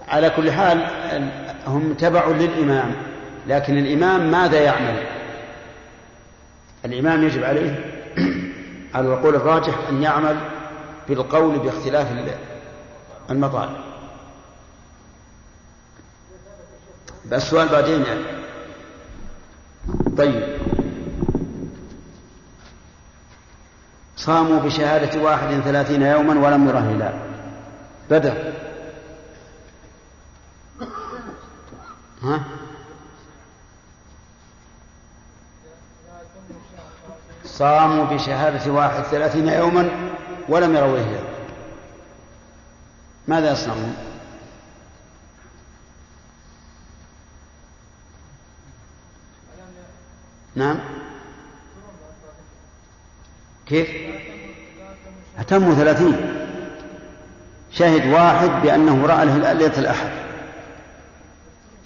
على كل حال هم تبع للإمام لكن الإمام ماذا يعمل؟ الإمام يجب عليه على القول الراجح أن يعمل بالقول باختلاف المطالب. بس السؤال بعدين يعني. طيب. صاموا بشهادة واحد ثلاثين يوما ولم يره بدر ها؟ صاموا بشهادة واحد ثلاثين يوما ولم يروا هلال ماذا يصنعون؟ نعم. كيف؟ أتموا ثلاثين. شهد واحد بأنه رأى الهلال ليلة الأحد.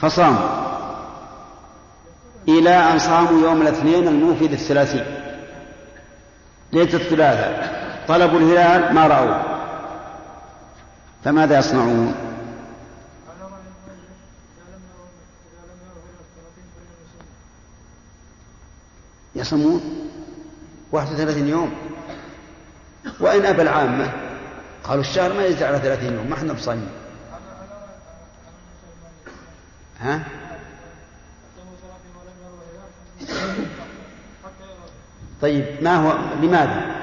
فصام. إلى أن صاموا يوم الاثنين الموفي للثلاثين ليلة الثلاثاء طلبوا الهلال ما رأوه فماذا يصنعون؟ يصومون 31 يوم. وإن أبى العامة قالوا الشهر ما يزيد على 30 يوم ما إحنا بصايمين. ها؟ طيب ما هو لماذا؟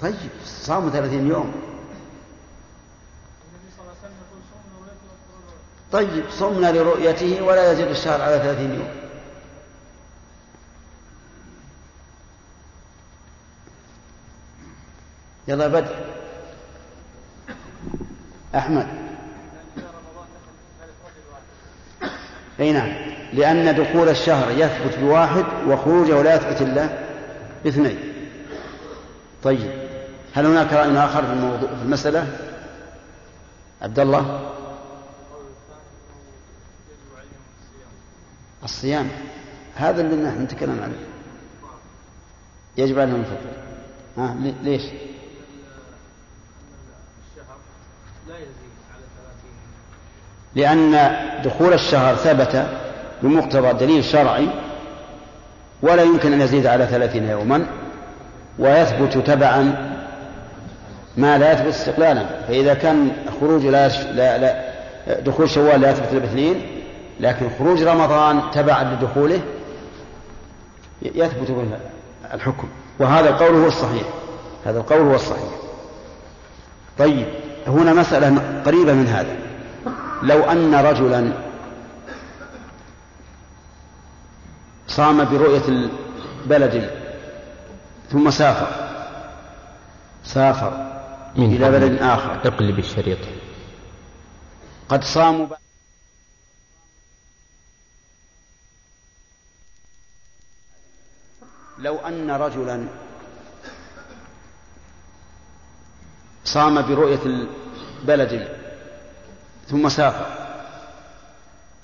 طيب صاموا ثلاثين يوم طيب صمنا لرؤيته ولا يزيد الشهر على ثلاثين يوم يلا بدر أحمد. أي نعم. لأن دخول الشهر يثبت بواحد وخروجه لا يثبت إلا باثنين. طيب. هل هناك رأي آخر في الموضوع في المسألة؟ عبد الله. الصيام. هذا اللي نحن نتكلم عنه. يجب عليهم الفطر ها ليش؟ لأن دخول الشهر ثبت بمقتضى دليل شرعي ولا يمكن أن يزيد على ثلاثين يوما ويثبت تبعا ما لا يثبت استقلالا. فإذا كان خروج لا, لا, لا دخول شوال لا يثبت باثنين لكن خروج رمضان تبعا لدخوله يثبت به الحكم. وهذا القول هو الصحيح. هذا القول هو الصحيح. طيب هنا مسألة قريبة من هذا. لو أن رجلا صام برؤية البلد ثم سافر سافر من إلى بلد آخر. اقلب الشريط. قد صاموا لو أن رجلا صام برؤية البلد ثم سافر.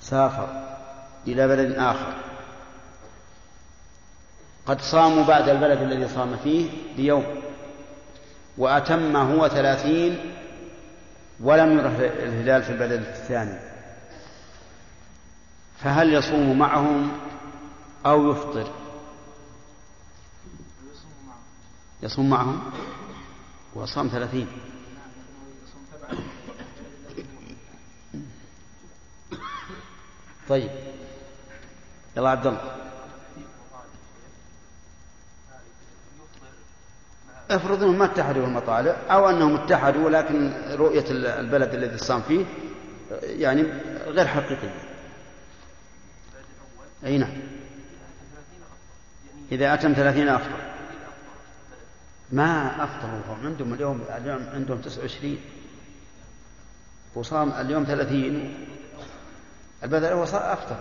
سافر إلى بلد آخر. قد صاموا بعد البلد الذي صام فيه بيوم وأتم هو ثلاثين ولم يره الهلال في البلد الثاني. فهل يصوم معهم أو يفطر؟ يصوم معهم؟ وصام ثلاثين. طيب. يلا عبد الله. افرض انهم ما اتحدوا المطالع أو انهم اتحدوا ولكن رؤية البلد الذي صام فيه يعني غير حقيقية. أي نعم. إذا أتم ثلاثين أفضل. ما أفطروا هم عندهم اليوم اليوم عندهم 29 وصام اليوم 30 البلد الأول أفطر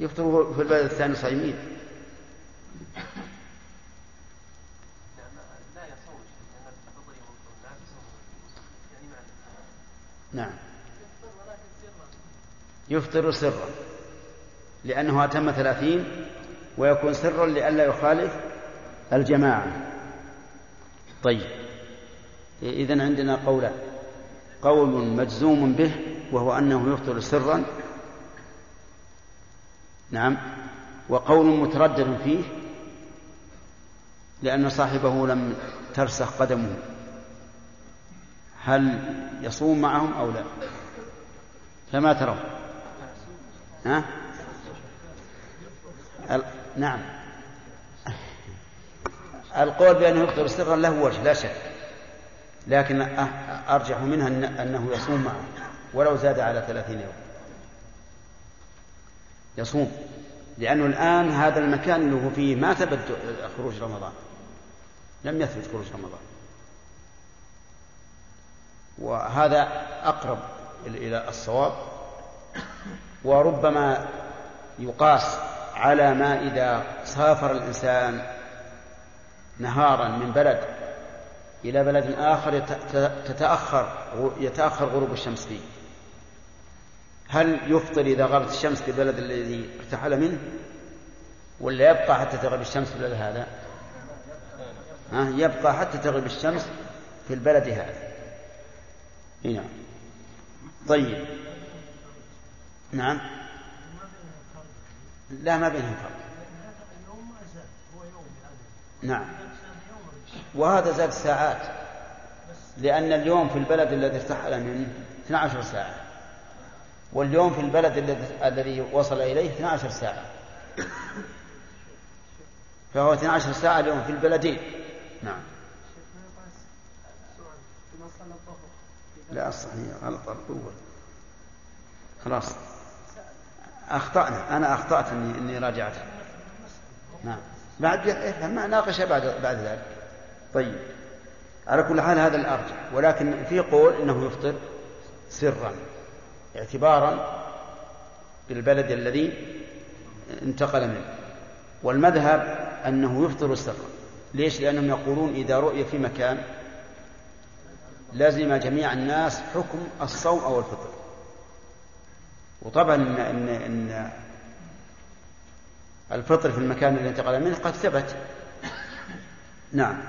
يفطروا في البلد الثاني صايمين نعم. يفطر سرا. لأنه أتم ثلاثين ويكون سرا لئلا يخالف الجماعة. طيب. إذن عندنا قولان قول مجزوم به وهو أنه يفطر سرا. نعم. وقول متردد فيه لأن صاحبه لم ترسخ قدمه. هل يصوم معهم أو لا؟ فما ترون. ها؟ نعم. القول بأنه يفطر سرا له وجه لا شك. لكن أرجح منها أنه يصوم معه ولو زاد على ثلاثين يوم. يصوم. لأنه الآن هذا المكان اللي هو فيه ما ثبت خروج رمضان. لم يثبت خروج رمضان. وهذا أقرب إلى الصواب. وربما يقاس على ما إذا سافر الإنسان نهارا من بلد إلى بلد آخر تتأخر يتأخر غروب الشمس فيه. هل يفطر إذا غابت الشمس في البلد الذي ارتحل منه؟ ولا يبقى حتى تغرب الشمس في البلد هذا؟ ها يبقى حتى تغرب الشمس في البلد هذا. نعم. طيب. نعم. لا ما بينهم فرق. نعم. وهذا زاد ساعات لأن اليوم في البلد الذي ارتحل منه 12 ساعة. واليوم في البلد الذي وصل إليه 12 ساعة. فهو 12 ساعة اليوم في البلدين. نعم. لا صحيح. غلط الأول. خلاص. أخطأنا. أنا أخطأت إني إني راجعت. نعم. بعد ما ناقش بعد بعد ذلك. طيب. على كل حال هذا الأرجح. ولكن في قول إنه يفطر سرا. اعتبارا بالبلد الذي انتقل منه. والمذهب أنه يفطر سرا ليش؟ لأنهم يقولون إذا رؤي في مكان لزم جميع الناس حكم الصوم أو الفطر. وطبعا إن, إن, إن الفطر في المكان الذي انتقل منه قد ثبت. نعم.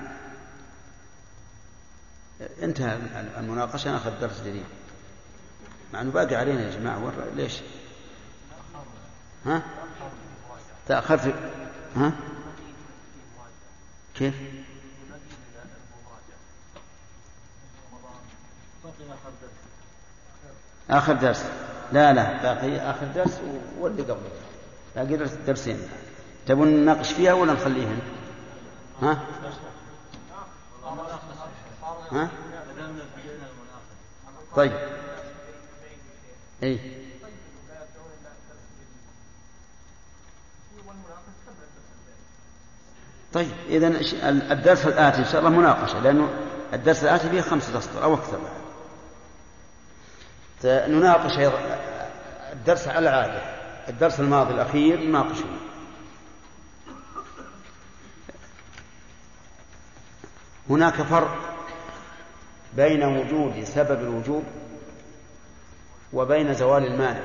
انتهى المناقشة. ناخذ درس جديد. مع إنه باقي علينا يا جماعة ليش؟ ها؟ تأخرت ها؟ كيف؟ آخر درس لا لا باقي آخر درس واللي قبله باقي درس درسين تبون نناقش فيها ولا نخليهن؟ ها؟ ها؟ طيب اي طيب اذا الدرس الآتي إن شاء الله مناقشة لأنه الدرس الآتي فيه خمسة اسطر أو أكثر. نناقش الدرس على العادة. الدرس الماضي الأخير نناقشه. هناك فرق بين وجود سبب الوجوب وبين زوال المانع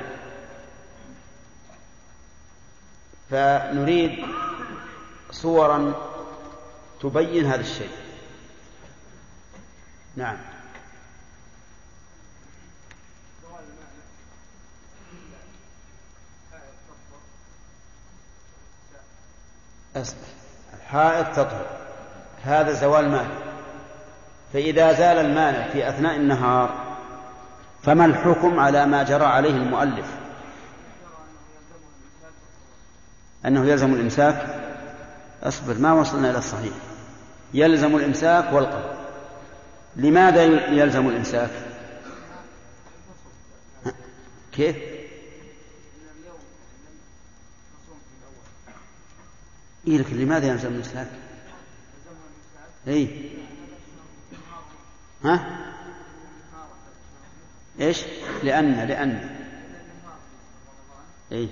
فنريد صورا تبين هذا الشيء. نعم. الحائط تطهر. هذا زوال مانع فإذا زال المانع في أثناء النهار فما الحكم على ما جرى عليه المؤلف؟ أنه يلزم الإمساك. أصبر ما وصلنا إلى الصحيح. يلزم الإمساك والقبض لماذا يلزم الإمساك؟ كيف؟ إيه لكن لماذا يلزم الإمساك؟ أي ها؟ إيش؟ لأن لأن. أي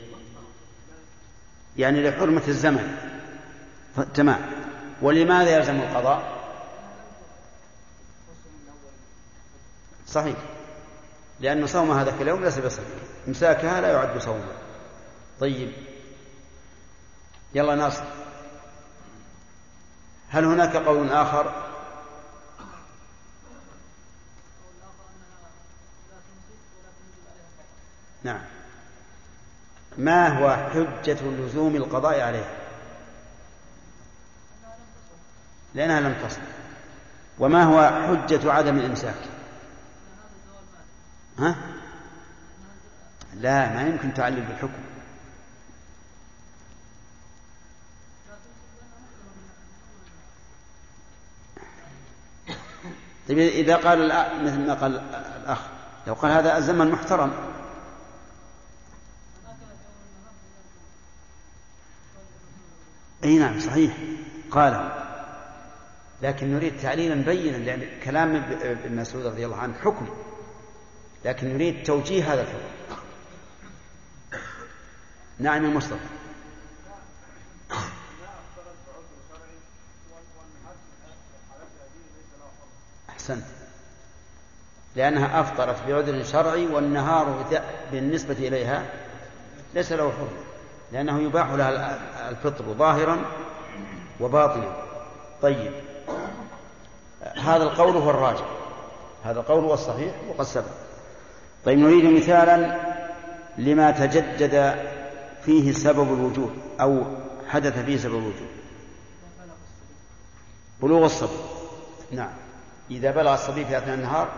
يعني لحرمة الزمن. تمام. ولماذا يلزم القضاء؟ صحيح. لأن صوم هذا اليوم ليس بصحيح. إمساكها لا يعد صوما. طيب. يلا ناصر. هل هناك قول آخر؟ نعم. ما هو حجة لزوم القضاء عليها لأنها لم تصل. وما هو حجة عدم الإمساك؟ ها؟ لا ما يمكن تعلل بالحكم. طيب إذا قال مثل ما قال الأخ لو قال هذا الزمن محترم. أي نعم صحيح. قال. لكن نريد تعليلا بينا لأن كلام ابن مسعود رضي الله عنه حكم. لكن نريد توجيه هذا الحكم. نعم يا مصطفى. أحسنت. لأنها أفطرت بعذر شرعي والنهار بالنسبة إليها ليس له حرمة لأنه يباح لها الفطر ظاهرا وباطنا. طيب. هذا القول هو الراجح. هذا القول هو الصحيح وقد سبق. طيب نريد مثالا لما تجدد فيه سبب الوجود أو حدث فيه سبب الوجود بلوغ الصبي نعم. إذا بلغ الصبي في أثناء النهار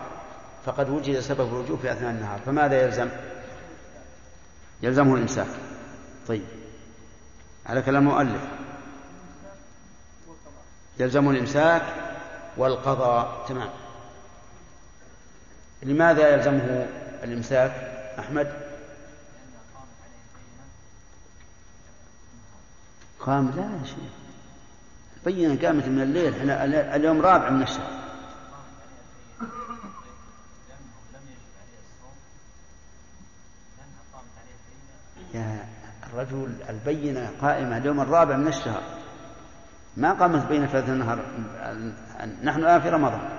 فقد وجد سبب الوجوب في أثناء النهار. فماذا يلزم؟ يلزمه الإمساك. طيب. على كلام المؤلف. يلزمه الإمساك والقضاء تمام. لماذا يلزمه الإمساك أحمد؟ قام لا يا شيخ. البينة قامت من الليل. إحنا اليوم رابع من الشهر. يا الرجل البينة قائمة اليوم الرابع من الشهر. ما قامت بين ثلاث النهار؟ نحن الآن في رمضان.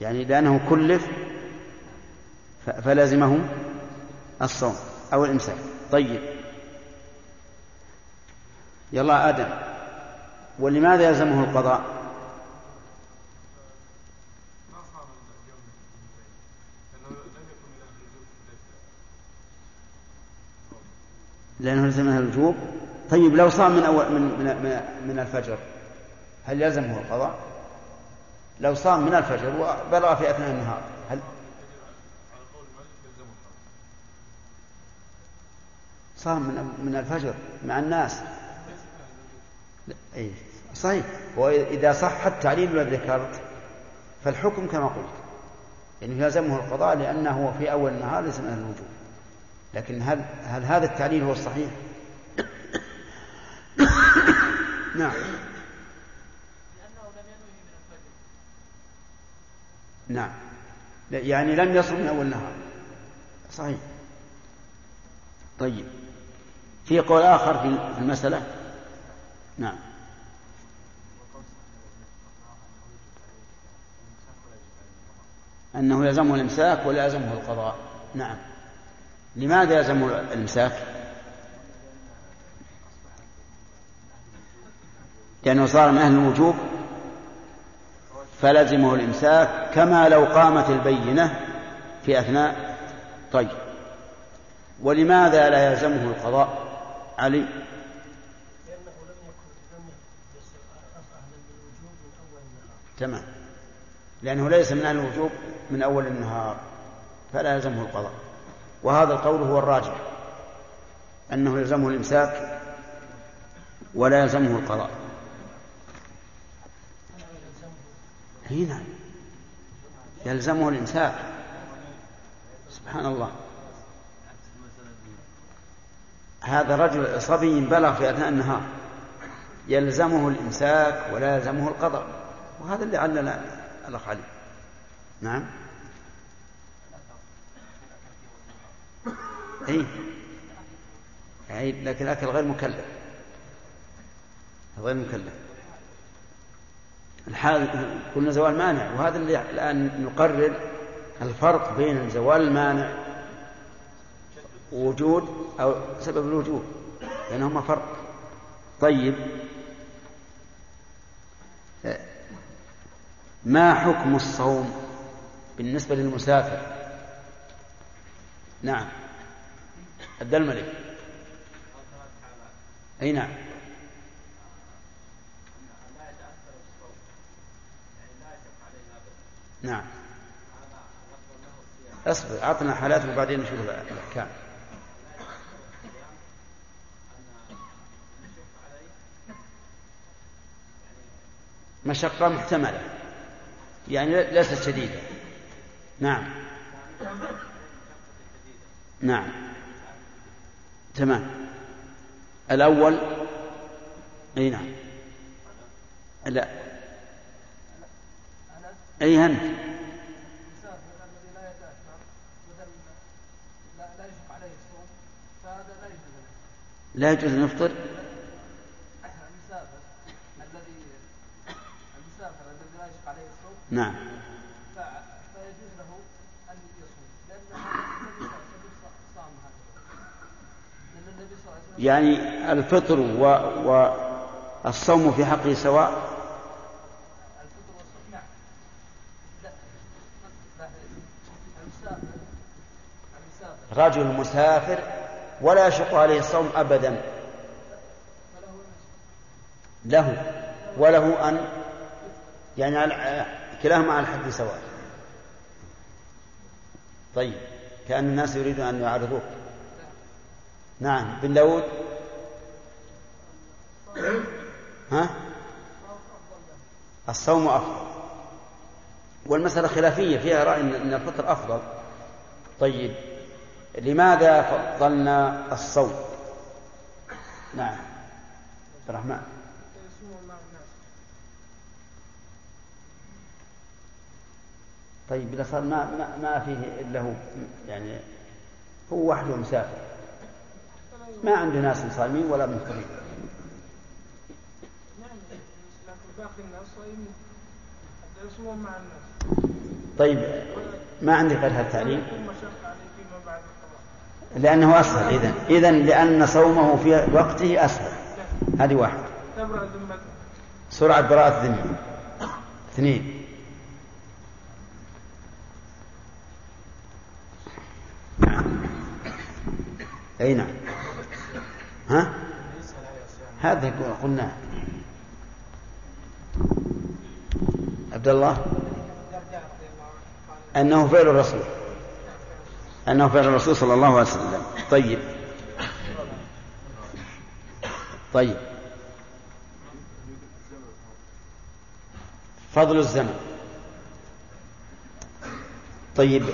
يعني لأنه كلف فلازمه الصوم أو الإمساك. طيب. يلا آدم. ولماذا يلزمه القضاء؟ لأنه يلزمه الوجوب. طيب لو صام من أول من من من الفجر هل يلزمه القضاء؟ لو صام من الفجر وبلغ في أثناء النهار هل صام من من الفجر مع الناس. أي صحيح. وإذا صح التعليل الذي ذكرت فالحكم كما قلت يعني يلزمه القضاء لأنه في أول النهار ليس من الوجوب. لكن هل هل هذا التعليل هو الصحيح؟ نعم. نعم. يعني لم يصل من أول النهار صحيح. طيب. في قول آخر في المسألة؟ نعم. أنه يلزمه الإمساك ولا يلزمه القضاء. نعم. لماذا يلزمه الإمساك؟ لأنه صار من أهل الوجوب فلزمه الإمساك كما لو قامت البينة في أثناء طيب. ولماذا لا يلزمه القضاء؟ علي. تمام. لأنه ليس من أهل الوجوب من أول النهار فلا يلزمه القضاء. وهذا القول هو الراجح أنه يلزمه الإمساك ولا يلزمه القضاء. هنا نعم. يلزمه الإمساك. سبحان الله. هذا رجل صبي بلغ في أثناء النهار. يلزمه الإمساك ولا يلزمه القضاء. وهذا اللي علل الأخ علي. نعم. أي أي لكن الأكل غير مكلف. غير مكلف. الحال قلنا زوال مانع وهذا اللي الآن نقرر الفرق بين زوال المانع وجود أو سبب الوجود بينهما فرق. طيب. ما حكم الصوم بالنسبة للمسافر؟ نعم. عبد الملك. أي نعم. نعم. أصبر أعطنا حالات وبعدين نشوف الأحكام. مشقة محتملة. يعني ليست شديدة. نعم. نعم. تمام. الأول أي نعم. لا. أي أنت لا يجوز أن يفطر. نعم. يعني الفطر. والصوم في حقه سواء؟ رجل مسافر ولا يشق عليه الصوم أبدا. له. وله أن يعني كلاهما على الحد سواء. طيب. كأن الناس يريدون أن يعارضوك نعم بن داود. ها؟ الصوم أفضل. والمسألة خلافية فيها رأي أن الفطر أفضل. طيب لماذا فضلنا الصوم؟ نعم. عبد الرحمن. طيب إذا صار ما, ما, ما فيه إلا هو يعني هو وحده مسافر. ما عنده ناس صائمين ولا مفطرين نعم طيب ما عندك غير هذا التعليم لأنه أسهل إذا إذا لأن صومه في وقته أسهل. هذه ذمته سرعة براءة الذمة اثنين. أي نعم. ها؟ هذا قلنا. عبد الله؟ أنه فعل الرسول. أنه فعل الرسول صلى الله عليه وسلم. طيب. طيب. فضل الزمن. طيب.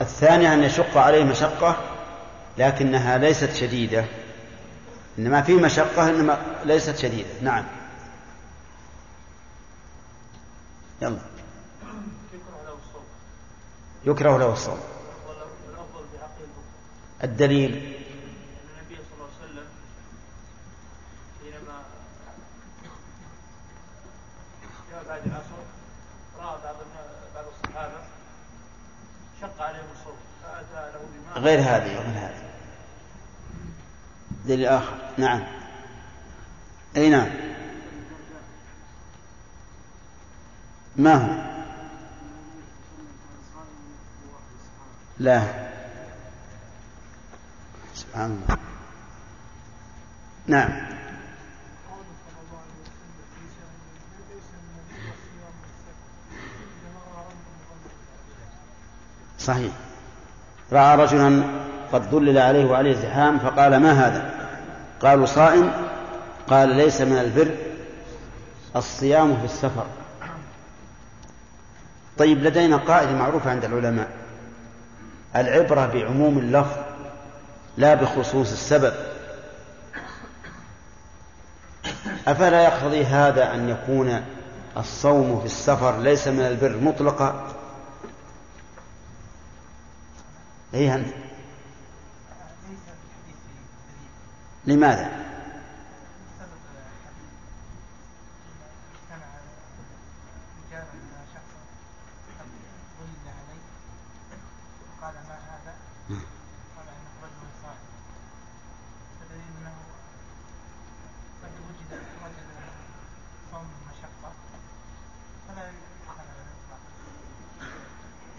الثاني أن يشق عليه مشقة لكنها ليست شديدة. إنما في مشقة إنما ليست شديدة. نعم. يلا. يكره له الصوم. الدليل. بعد العصر رأى بعض بعض الصحابة شق عليهم فأتى له بماء غير هذه غير هذه. دليل آخر نعم. أي نعم. ما هو؟ لا. سبحان الله. نعم. صحيح. رأى رجلا قد ظلل عليه وعليه زحام فقال ما هذا؟ قالوا صائم قال ليس من البر الصيام في السفر. طيب لدينا قاعدة معروفة عند العلماء العبرة بعموم اللفظ لا بخصوص السبب. أفلا يقتضي هذا أن يكون الصوم في السفر ليس من البر مطلقا؟ أي أنت لماذا قال ما هذا؟ قال انه رجل صائم فدليل انه قد وجد رجل صوم مشقه فلا يقال على الاطلاق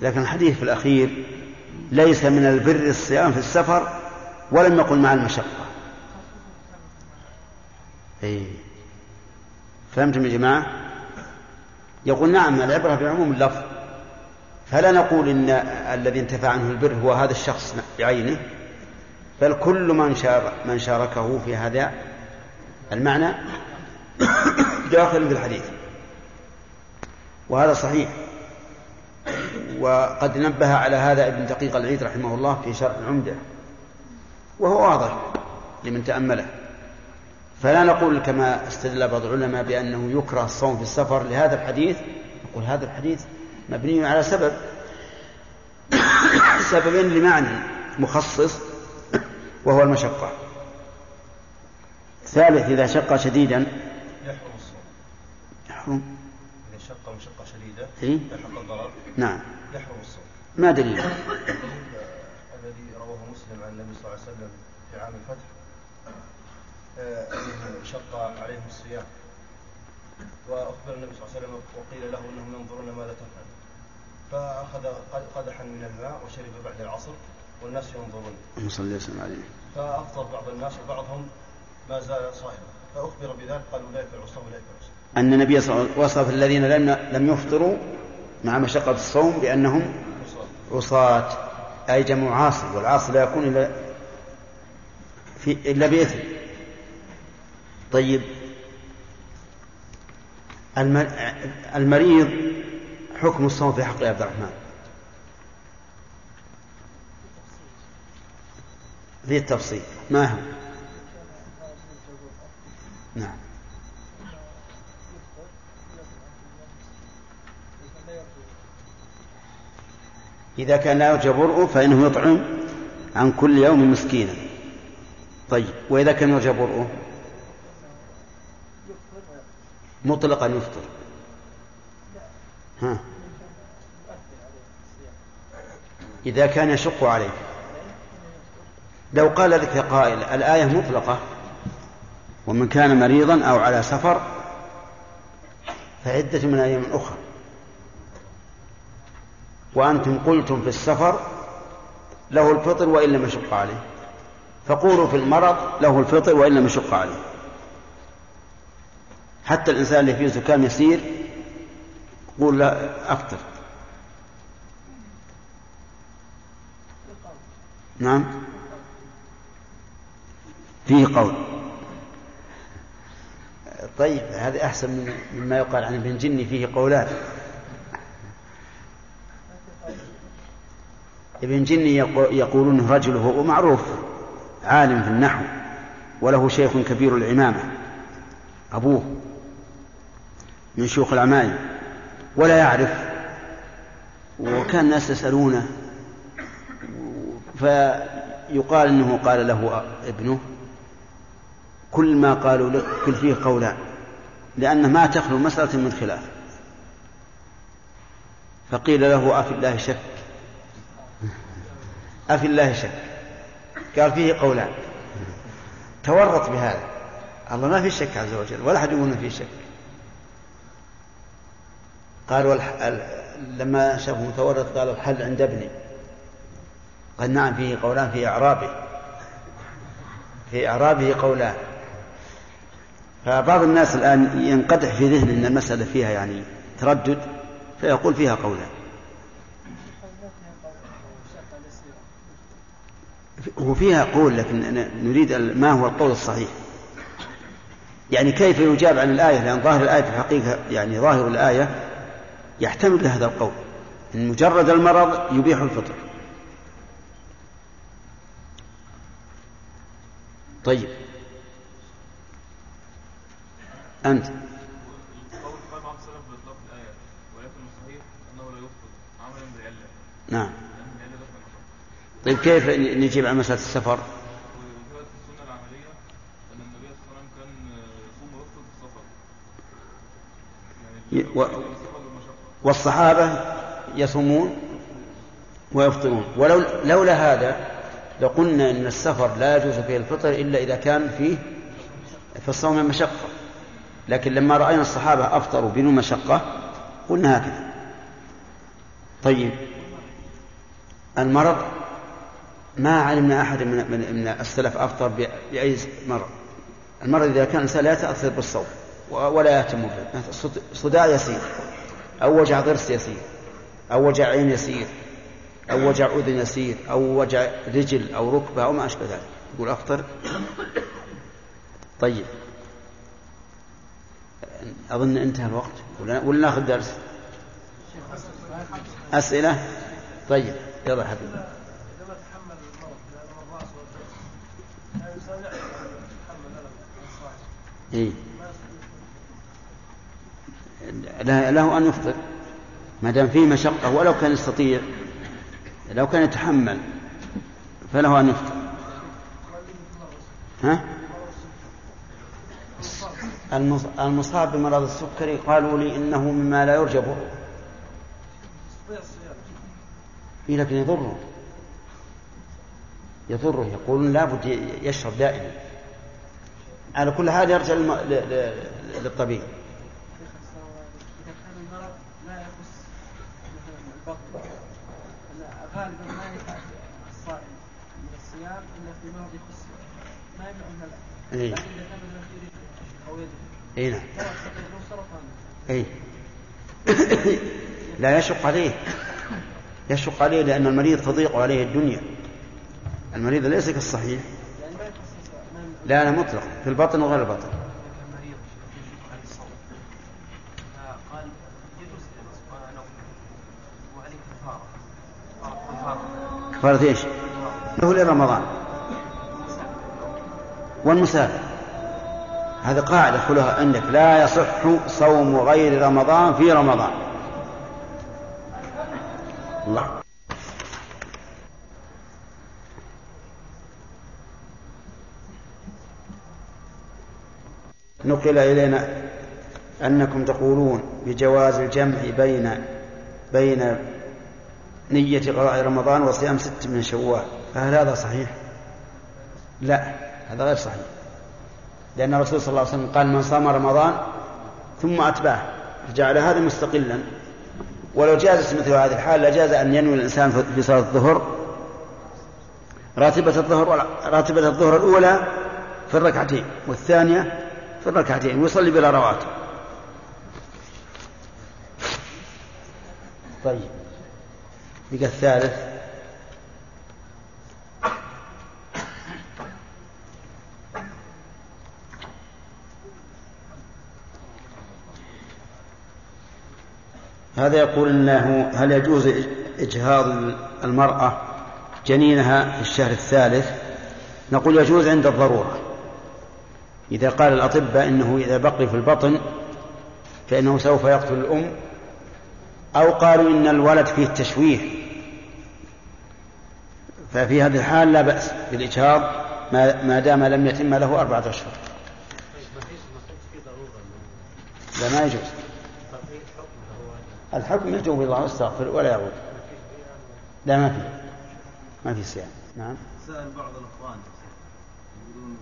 لكن الحديث في الأخير ليس من البر الصيام في السفر ولم يقل مع المشقة أي فهمتم يا جماعة؟ يقول نعم العبرة بعموم اللفظ. فلا نقول إن الذي انتفع عنه البر هو هذا الشخص بعينه بل كل من شارك من شاركه في هذا المعنى داخل في الحديث. وهذا صحيح. وقد نبه على هذا ابن دقيق العيد رحمه الله في شرح العمدة وهو واضح لمن تأمله. فلا نقول كما استدل بعض العلماء بأنه يكره الصوم في السفر لهذا الحديث. نقول هذا الحديث مبني على سبب. سببين لمعنى مخصص وهو المشقة. ثالث إذا شق شديدا. يحرم الصوم. يحرم. إذا شق مشقة شديدة إيه؟ الضرر. نعم. يحرم الصوم. ما دليل؟ الذي رواه مسلم عن النبي صلى الله عليه وسلم في عام الفتح شق عليهم الصيام. وأخبر النبي صلى الله عليه وسلم وقيل له أنهم ينظرون ماذا تفعل فأخذ قدحا من الماء وشرب بعد العصر والناس ينظرون. اللهم صل وسلم عليه. فأفطر بعض الناس وبعضهم ما زال صائما فأخبر بذلك قالوا لا يفعل الصوم لا يفعل الصوم. أن النبي صلى الله عليه وسلم وصف الذين لم لم يفطروا مع مشقة الصوم بأنهم عصاة أي جمع عاصي والعاصي لا يكون إلا في إلا بإثم. طيب. الم- المريض حكم الصوم في حق عبد الرحمن. ذي التفصيل. ما هو نعم. إذا كان لا يرجى برؤه فإنه يطعم عن كل يوم مسكينا. طيب. وإذا كان يرجى برؤه مطلقا يفطر. ها. إذا كان يشق عليه. لو قال لك قائل الآية مطلقة ومن كان مريضا أو على سفر فعدة من أيام أخرى. وأنتم قلتم في السفر له الفطر وإن لم يشق عليه. فقولوا في المرض له الفطر وإن لم يشق عليه. حتى الإنسان اللي فيه زكام يسير قول لا أفطر نعم. فيه قول. طيب هذا أحسن من مما يقال عن ابن جني فيه قولان. ابن جني يقولون رجل هو معروف عالم في النحو وله شيخ كبير العمامة أبوه. من شيوخ العمايم ولا يعرف. وكان الناس يسألونه فيقال إنه قال له ابنه كل ما قالوا لك كل فيه قولان لأن ما تخلو مسألة من خلاف. فقيل له أفي الله شك؟ أفي الله شك؟ قال فيه قولان تورط بهذا. الله ما في شك عز وجل ولا أحد يقول فيه شك. قالوا. لما شافوا متورط قالوا الحل عند ابني. قال نعم فيه قولان في إعرابه في إعرابه قولان. فبعض الناس الآن ينقدح في ذهن أن المسألة فيها يعني تردد فيقول فيها قولان. وفيها قول لكن نريد ما هو القول الصحيح. يعني كيف يجاب عن الآية؟ لأن ظاهر الآية في الحقيقة يعني ظاهر الآية يحتمل هذا القول إن مجرد المرض يبيح الفطر. طيب. أنت. نعم. طيب كيف نجيب عن مسألة السفر؟ و- والصحابة يصومون ويفطرون. ولو لولا هذا لقلنا إن السفر لا يجوز فيه الفطر إلا إذا كان فيه في الصوم مشقة. لكن لما رأينا الصحابة أفطروا بدون مشقة قلنا هكذا. طيب. المرض ما علمنا أحد من من, السلف أفطر ب- بأي مرض. المرض إذا كان الإنسان لا يتأثر بالصوم ولا يهتم به. صد- صداع يسير. أو وجع ضرس يسير أو وجع عين يسير أو وجع أذن يسير أو وجع رجل أو ركبة أو ما أشبه ذلك. يقول أفطر طيب. أظن انتهى الوقت. ولا ناخذ درس؟ أسئلة؟ طيب. يلا حبيبي. عندما تحمل المرض لألم الرأس والجسم لا الإنسان يعرف أن يتحمل ألم الصائم إيه ما لا- له أن يفطر ما دام فيه مشقة ولو كان يستطيع لو كان يتحمل فله أن يفطر ها؟ المص- المصاب بمرض السكري قالوا لي إنه مما لا يرجى يضيع الصيام إيه لكن يضره يضره يقولون لابد يشرب دائما على كل حال يرجع. للطبيب إذا كان المرض لا يخص مثلا البطن أن غالبا ما يفعل الصائم من الصيام إلا في مرض يخص ما يمنع إيه. لكن إذا كان يدري اي نعم. له اي لا يشق عليه. يشق عليه لأن المريض تضيق عليه الدنيا. المريض ليس كالصحيح. لا لا مطلق. في البطن وغير البطن كان مريض يشق على والمسافر. هذه قاعدة خلها عندك. لا يصح صوم غير رمضان في رمضان. الله. نقل إلينا أنكم تقولون بجواز الجمع بين بين نية قضاء رمضان وصيام ست من شوال. فهل هذا صحيح؟ لا. هذا غير صحيح. لأن الرسول صلى الله عليه وسلم قال من صام رمضان ثم أتبعه فجعل هذا مستقلا. ولو جازت مثل هذه الحال لجاز أن ينوي الإنسان في صلاة الظهر. راتبة الظهر راتبة الظهر الأولى في الركعتين والثانية في الركعتين ويصلي بلا رواتب. طيب. بقى الثالث. هذا يقول إنه هل يجوز إجهاض المرأة جنينها في الشهر الثالث؟ نقول يجوز عند الضرورة. إذا قال الأطباء إنه إذا بقي في البطن فإنه سوف يقتل الأم أو قالوا إن الولد فيه تشويه. ففي هذه الحال لا بأس بالإجهاض ما دام لم يتم له أربعة أشهر. لا ما يجوز. الحكم يتوب الله ويستغفر ولا يعود لا ما في. ما في صيام. نعم. سأل بعض الأخوان يقولون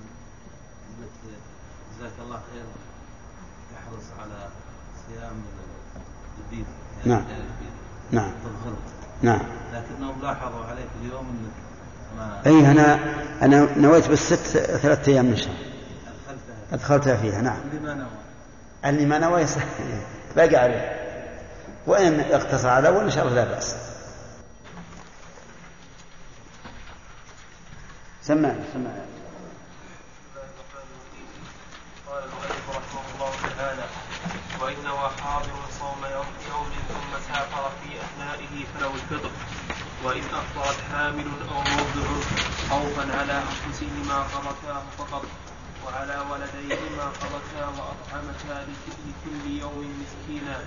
جزاك الله خير تحرص على صيام البيض يعني نعم. نعم. نعم. لكنهم لاحظوا عليك اليوم إنك ما أي أنا أنا نويت بالست ثلاثة أيام من شهر. أدخلتها. أدخلتها فيها نعم. لما نوى. اللي ما نوى باقي عليه. وإن اقتصر على الأول ان شاء الله لا بأس. سمعنا سمعنا قال المؤلف رحمه الله تعالى وإن نوى حاضر صوم يوم ثم سافر في أثنائه فله الفطر وإن أفطرت حامل أو مرضع خوفا على أنفسهما قضتا فقط وعلى ولديهما قضتا وأطعمتا لكل يوم مسكينا.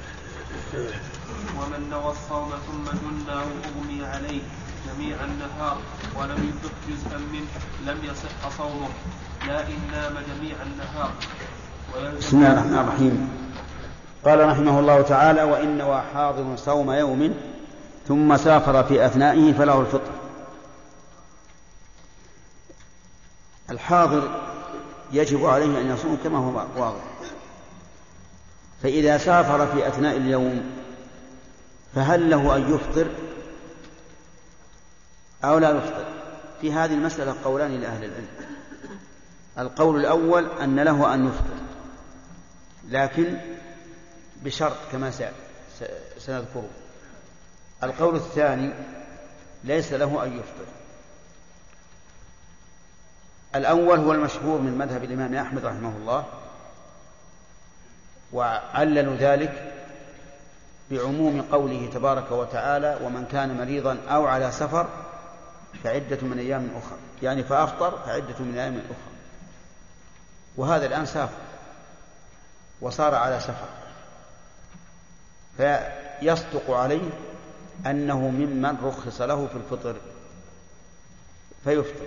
ومن نوى الصوم ثم جناه أغمي عليه جميع النهار ولم يدرك جزءا منه لم يصح صومه. لا إن نام جميع النهار. بسم الله الرحمن الرحيم. قال رحمه الله تعالى وإن نوى حاضر صوم يوم ثم سافر في أثنائه فله الفطر. الحاضر يجب عليه أن يصوم كما هو واضح. فإذا سافر في أثناء اليوم فهل له أن يفطر؟ أو لا يفطر؟ في هذه المسألة قولان لأهل العلم. القول الأول أن له أن يفطر لكن بشرط كما سنذكره. القول الثاني ليس له أن يفطر. الأول هو المشهور من مذهب الإمام أحمد رحمه الله وعللوا ذلك بعموم قوله تبارك وتعالى ومن كان مريضا أو على سفر فعدة من أيام أخرى. يعني فأفطر فعدة من أيام أخرى. وهذا الآن سافر وصار على سفر. فيصدق عليه أنه ممن رخص له في الفطر فيفطر.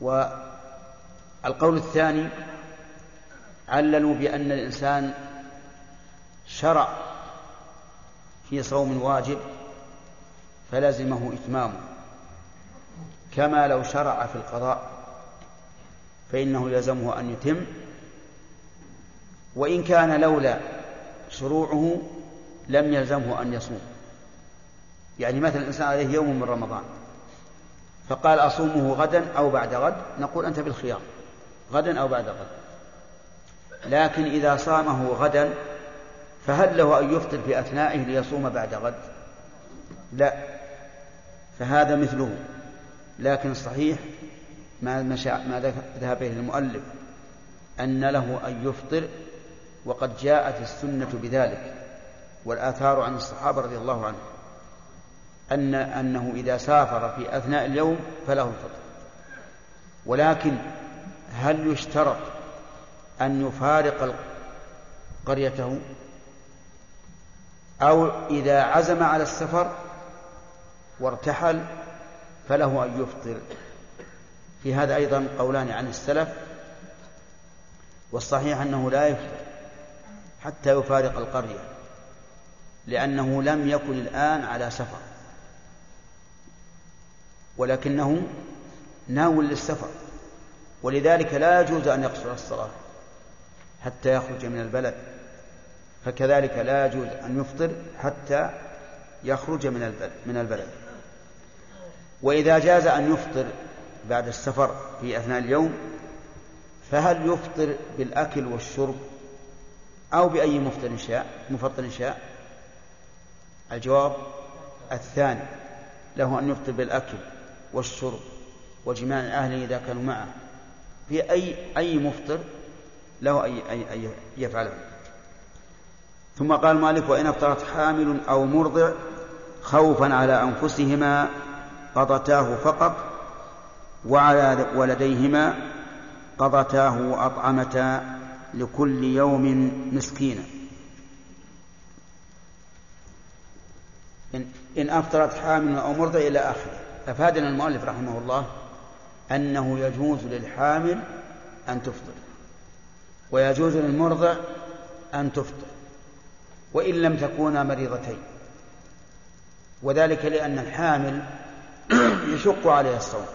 والقول الثاني عللوا بأن الإنسان شرع في صوم واجب فلزمه إتمامه كما لو شرع في القضاء فإنه يلزمه أن يتم وإن كان لولا شروعه لم يلزمه أن يصوم. يعني مثلا الإنسان عليه يوم من رمضان فقال أصومه غدا أو بعد غد نقول أنت بالخيار غدا أو بعد غد. لكن إذا صامه غدا فهل له أن يفطر في أثنائه ليصوم بعد غد؟ لا فهذا مثله. لكن الصحيح ما, ما ذهب إليه المؤلف أن له أن يفطر وقد جاءت السنة بذلك والآثار عن الصحابة رضي الله عنهم أن أنه إذا سافر في أثناء اليوم فله الفطر. ولكن هل يشترط أن يفارق قريته أو إذا عزم على السفر وارتحل فله أن يفطر. في هذا أيضا قولان عن السلف والصحيح أنه لا يفطر حتى يفارق القرية لأنه لم يكن الآن على سفر. ولكنه ناو للسفر ولذلك لا يجوز أن يقصر الصلاة. حتى يخرج من البلد. فكذلك لا يجوز أن يفطر حتى يخرج من البلد, من البلد. وإذا جاز أن يفطر بعد السفر في أثناء اليوم فهل يفطر بالأكل والشرب أو بأي مفطر شاء مفطر شاء؟ الجواب الثاني له أن يفطر بالأكل والشرب وجماع أهله إذا كانوا معه. في أي أي مفطر له أي يفعله. ثم قال مالك وإن أفطرت حامل أو مرضع خوفا على أنفسهما قضتاه فقط وعلى ولديهما قضتاه وأطعمتا لكل يوم مسكينا. إن أفطرت حامل أو مرضع إلى آخره. أفادنا المؤلف رحمه الله أنه يجوز للحامل أن تفطر. ويجوز للمرضع أن تفطر وإن لم تكونا مريضتين. وذلك لأن الحامل يشق عليها الصوم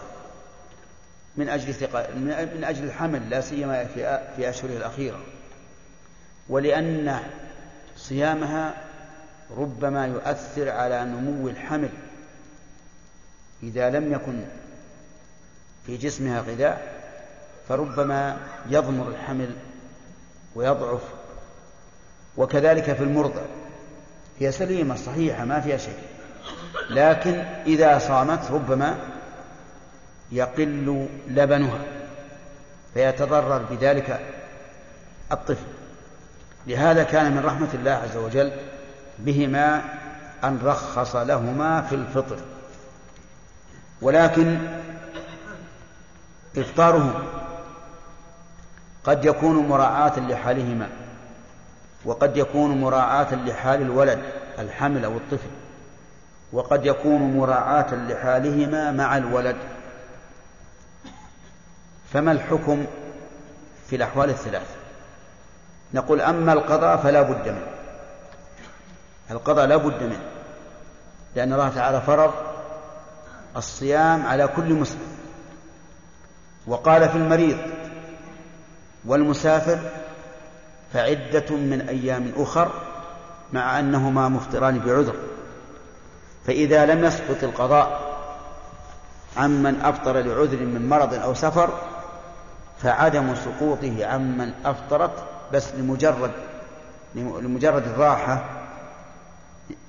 من أجل من أجل الحمل لا سيما في في أشهره الأخيرة. ولأن صيامها ربما يؤثر على نمو الحمل. إذا لم يكن في جسمها غذاء فربما يضمر الحمل ويضعف. وكذلك في المرضع هي سليمة صحيحة ما فيها شيء لكن إذا صامت ربما يقل لبنها فيتضرر بذلك الطفل. لهذا كان من رحمة الله عز وجل بهما أن رخص لهما في الفطر. ولكن إفطارهم قد يكون مراعاة لحالهما وقد يكون مراعاة لحال الولد الحمل أو الطفل وقد يكون مراعاة لحالهما مع الولد. فما الحكم في الأحوال الثلاث؟ نقول أما القضاء فلا بد منه. القضاء لا بد منه لأن الله تعالى فرض الصيام على كل مسلم. وقال في المريض والمسافر فعدة من أيام أخر مع أنهما مفطران بعذر فإذا لم يسقط القضاء عمن أفطر لعذر من مرض أو سفر فعدم سقوطه عمن أفطرت بس لمجرد لمجرد الراحة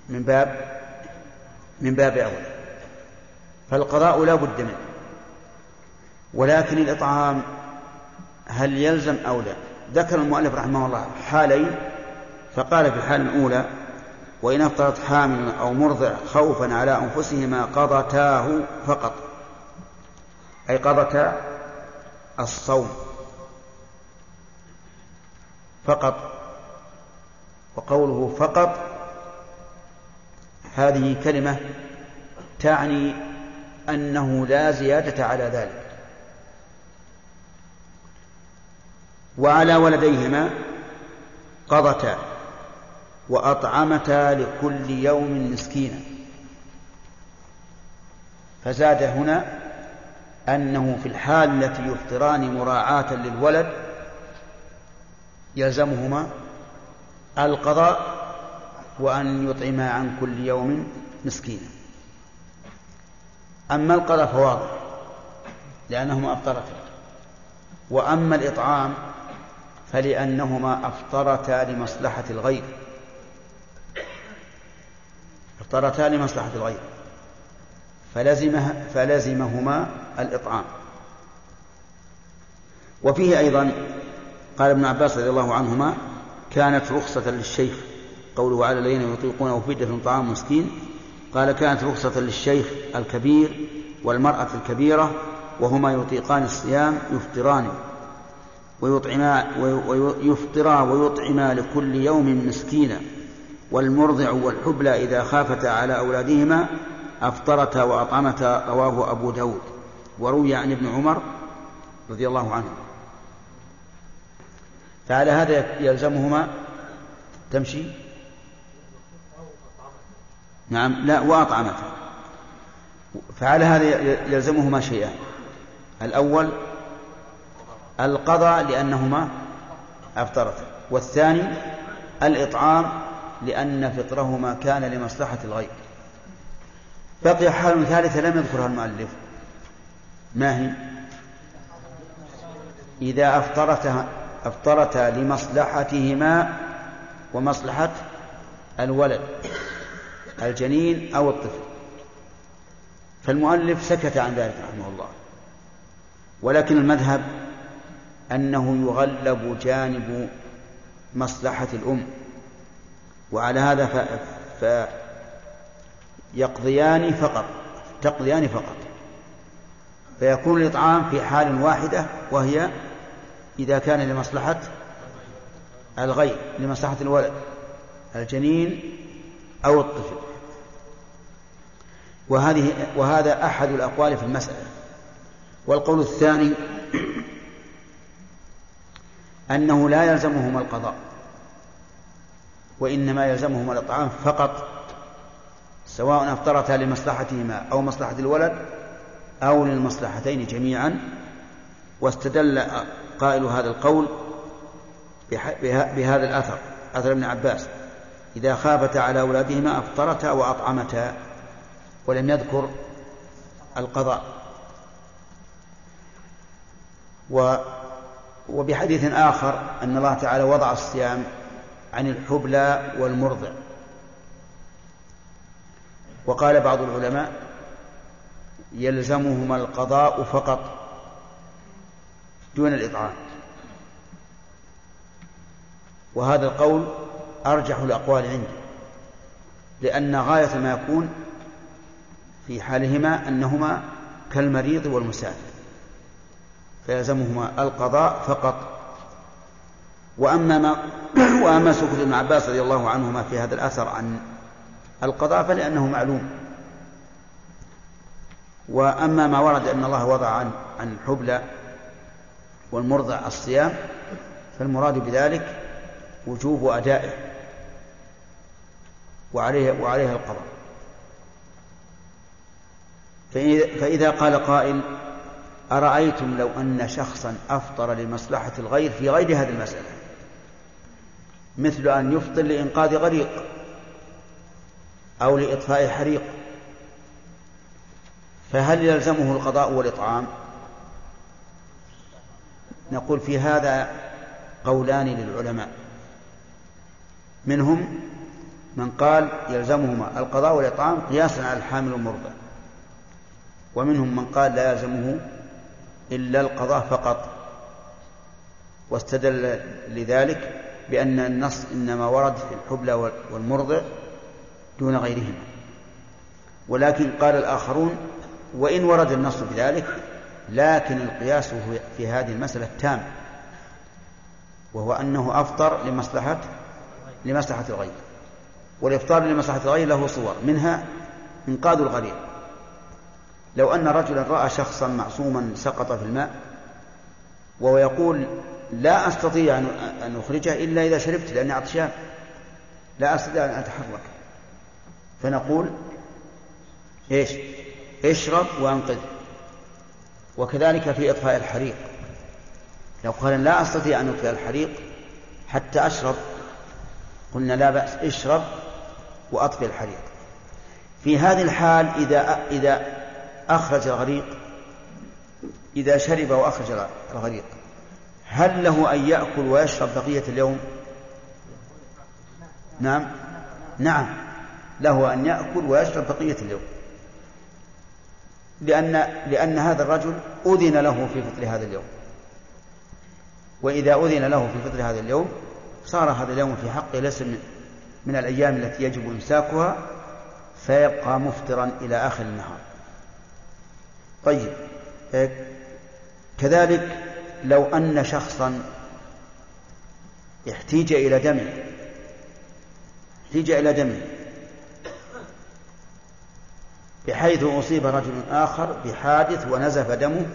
من باب من باب أول فالقضاء لا بد منه. ولكن الإطعام هل يلزم أو لا؟ ذكر المؤلف رحمه الله حالين فقال في الحالة الأولى وإن أفطرت حامل أو مرضع خوفا على أنفسهما قضتاه فقط. أي قضتا الصوم فقط. وقوله فقط هذه كلمة تعني أنه لا زيادة على ذلك. وعلى ولديهما قضتا وأطعمتا لكل يوم مسكينا. فزاد هنا أنه في الحال التي يفطران مراعاة للولد يلزمهما القضاء وأن يطعما عن كل يوم مسكينا. أما القضاء فواضح لأنهما أفطرتا. وأما الإطعام فلأنهما أفطرتا لمصلحة الغير. أفطرتا لمصلحة الغير. فلزمه فلزمهما الإطعام. وفيه أيضا قال ابن عباس رضي الله عنهما كانت رخصة للشيخ قوله على الذين يطيقونه فدية طعام مسكين قال كانت رخصة للشيخ الكبير والمرأة الكبيرة وهما يطيقان الصيام يفطران. ويطعما ويفطرا ويطعما لكل يوم مسكينا. والمرضع والحبلى إذا خافتا على أولادهما أفطرتا وأطعمتا رواه أبو داود. وروي عن ابن عمر رضي الله عنه. فعلى هذا يلزمهما تمشي؟ نعم لا وأطعمتا. فعلى هذا يلزمهما شيئان. الأول القضاء لأنهما أفطرتا والثاني الإطعام لأن فطرهما كان لمصلحة الغير. بقي حال ثالثة لم يذكرها المؤلف. ما هي؟ إذا أفطرتا أفطرتا لمصلحتهما ومصلحة الولد الجنين أو الطفل. فالمؤلف سكت عن ذلك رحمه الله ولكن المذهب أنه يغلب جانب مصلحة الأم. وعلى هذا ف... فيقضيان فقط تقضيان فقط. فيكون الإطعام في حال واحدة وهي إذا كان لمصلحة الغير لمصلحة الولد الجنين أو الطفل. وهذه وهذا أحد الأقوال في المسألة. والقول الثاني أنه لا يلزمهما القضاء وإنما يلزمهما الإطعام فقط سواء أفطرتا لمصلحتهما أو مصلحة الولد أو للمصلحتين جميعا. واستدل قائل هذا القول بهذا الأثر أثر ابن عباس. إذا خافتا على أولادهما أفطرتا وأطعمتا ولم يذكر القضاء. و وبحديث آخر أن الله تعالى وضع الصيام عن الحبلى والمرضع. وقال بعض العلماء يلزمهما القضاء فقط دون الإطعام. وهذا القول أرجح الأقوال عندي لأن غاية ما يكون في حالهما أنهما كالمريض والمسافر. فيلزمهما القضاء فقط. وأما ما وأما سكوت ابن عباس رضي الله عنهما في هذا الأثر عن القضاء فلأنه معلوم. وأما ما ورد أن الله وضع عن عن الحبلى والمرضع الصيام فالمراد بذلك وجوب أدائه وعليه وعليها القضاء. فإذا قال قائل أرأيتم لو أن شخصا أفطر لمصلحة الغير في غير هذه المسألة؟ مثل أن يفطر لإنقاذ غريق أو لإطفاء حريق. فهل يلزمه القضاء والإطعام؟ نقول في هذا قولان للعلماء. منهم من قال يلزمهما القضاء والإطعام قياسا على الحامل والمرضع ومنهم من قال لا يلزمه إلا القضاء فقط. واستدل لذلك بأن النص إنما ورد في الحبلى والمرضع دون غيرهما. ولكن قال الآخرون وإن ورد النص بذلك لكن القياس في هذه المسألة تام وهو أنه أفطر لمصلحة لمصلحة الغير. والإفطار لمصلحة الغير له صور منها إنقاذ الغريق. لو أن رجلا رأى شخصا معصوما سقط في الماء وهو يقول لا أستطيع أن أخرجه إلا إذا شربت لأني عطشان لا أستطيع أن أتحرك. فنقول إيش؟ اشرب وأنقذ. وكذلك في إطفاء الحريق. لو قال لا أستطيع أن أطفئ الحريق حتى أشرب قلنا لا بأس اشرب وأطفئ الحريق. في هذه الحال إذا إذا أخرج الغريق إذا شرب وأخرج الغريق. هل له أن يأكل ويشرب بقية اليوم؟ نعم. نعم. له أن يأكل ويشرب بقية اليوم. لأن لأن هذا الرجل أذن له في فطر هذا اليوم. وإذا أذن له في فطر هذا اليوم صار هذا اليوم في حقه ليس من, من الأيام التي يجب إمساكها فيبقى مفطرا إلى آخر النهار. طيب كذلك لو أن شخصا احتيج إلى دمه احتيج إلى دمه بحيث أصيب رجل آخر بحادث ونزف دمه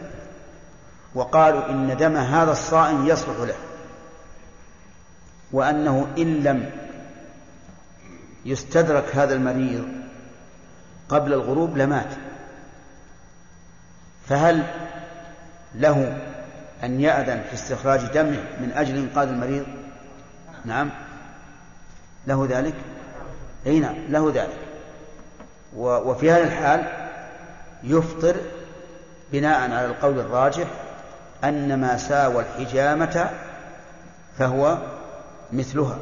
وقالوا إن دم هذا الصائم يصلح له وأنه إن لم يستدرك هذا المريض قبل الغروب لمات. فهل له أن يأذن في استخراج دمه من أجل إنقاذ المريض؟ نعم. له ذلك؟ أي نعم له ذلك. وفي هذا الحال يفطر بناء على القول الراجح أن ما ساوى الحجامة فهو مثلها.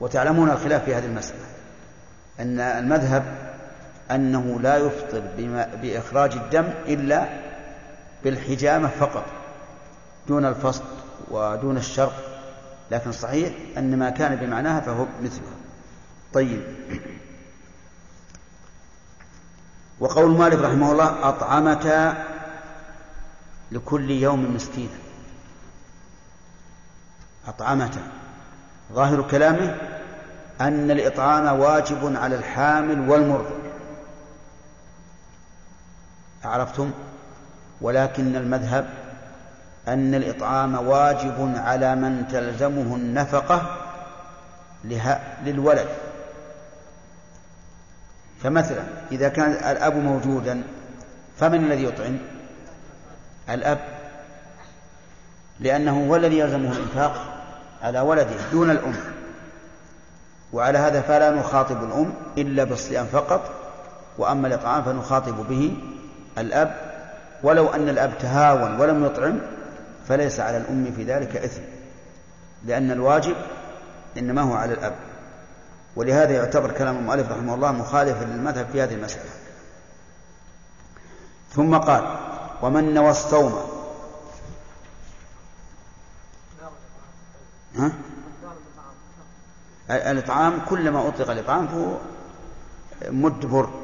وتعلمون الخلاف في هذه المسألة. أن المذهب أنه لا يفطر بإخراج الدم إلا بالحجامة فقط دون الفصل ودون الشرق لكن صحيح أن ما كان بمعناها فهو مثلها طيب. وقول مالك رحمه الله أطعمتا لكل يوم مسكينا. أطعمتا ظاهر كلامه أن الإطعام واجب على الحامل والمرضع عرفتم؟ ولكن المذهب أن الإطعام واجب على من تلزمه النفقة للولد. فمثلا إذا كان الأب موجودا فمن الذي يطعم؟ الأب. لأنه هو الذي يلزمه الإنفاق على ولده دون الأم. وعلى هذا فلا نخاطب الأم إلا بالصيام فقط وأما الإطعام فنخاطب به الأب ولو أن الأب تهاون ولم يطعم فليس على الأم في ذلك إثم. لأن الواجب إنما هو على الأب. ولهذا يعتبر كلام المؤلف رحمه الله مخالفا للمذهب في هذه المسألة. ثم قال ومن نوى الصوم. ها؟ الإطعام كلما أطلق الإطعام فهو مد بر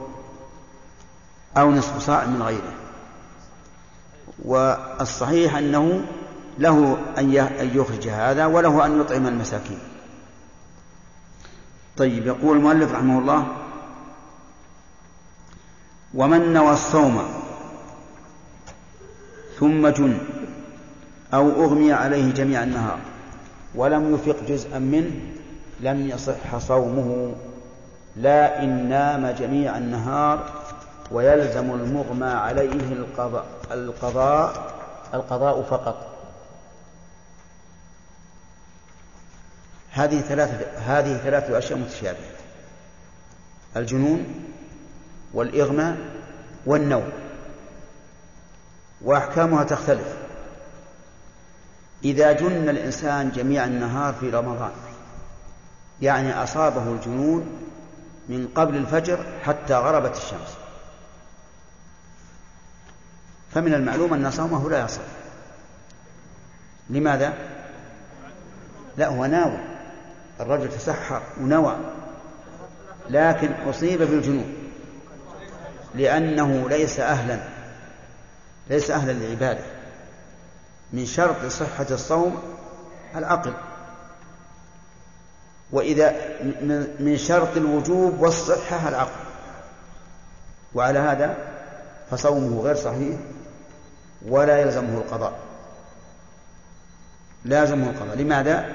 أو نصف صاع من غيره. والصحيح أنه له أن يخرج هذا وله أن يطعم المساكين. طيب يقول المؤلف رحمه الله ومن نوى الصوم ثم جن أو أغمي عليه جميع النهار ولم يفق جزءا منه لم يصح صومه لا إن نام جميع النهار ويلزم المغمى عليه القضاء القضاء القضاء فقط. هذه ثلاثة هذه ثلاثة أشياء متشابهة. الجنون والإغماء والنوم. وأحكامها تختلف. إذا جن الإنسان جميع النهار في رمضان يعني أصابه الجنون من قبل الفجر حتى غربت الشمس. فمن المعلوم أن صومه لا يصح. لماذا؟ لا هو ناوي الرجل تسحر ونوى لكن أصيب بالجنون لأنه ليس أهلا ليس أهلا للعبادة. من شرط صحة الصوم العقل. وإذا من شرط الوجوب والصحة العقل. وعلى هذا فصومه غير صحيح. ولا يلزمه القضاء. لازمه القضاء. لماذا؟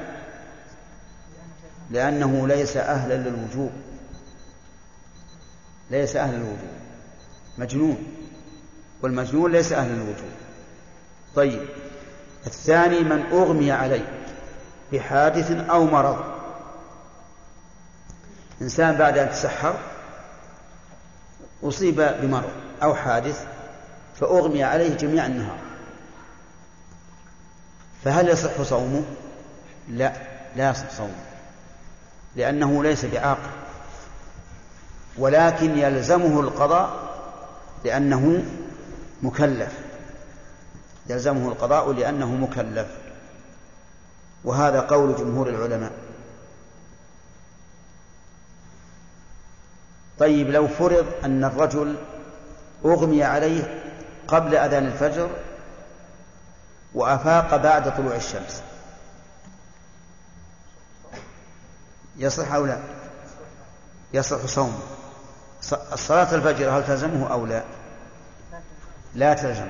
لأنه ليس أهلا للوجوب. ليس أهلا للوجوب. مجنون. والمجنون ليس أهلا للوجوب. طيب. الثاني من أغمي عليه بحادث أو مرض. إنسان بعد أن تسحر أصيب بمرض أو حادث فأغمي عليه جميع النهار. فهل يصح صومه؟ لا لا يصح صومه لأنه ليس بعاقل ولكن يلزمه القضاء لأنه مكلف. يلزمه القضاء لأنه مكلف وهذا قول جمهور العلماء. طيب لو فرض أن الرجل أغمي عليه قبل أذان الفجر وأفاق بعد طلوع الشمس. يصح أو لا؟ يصح صوم. الصلاة الفجر هل تلزمه أو لا؟ لا تلزم.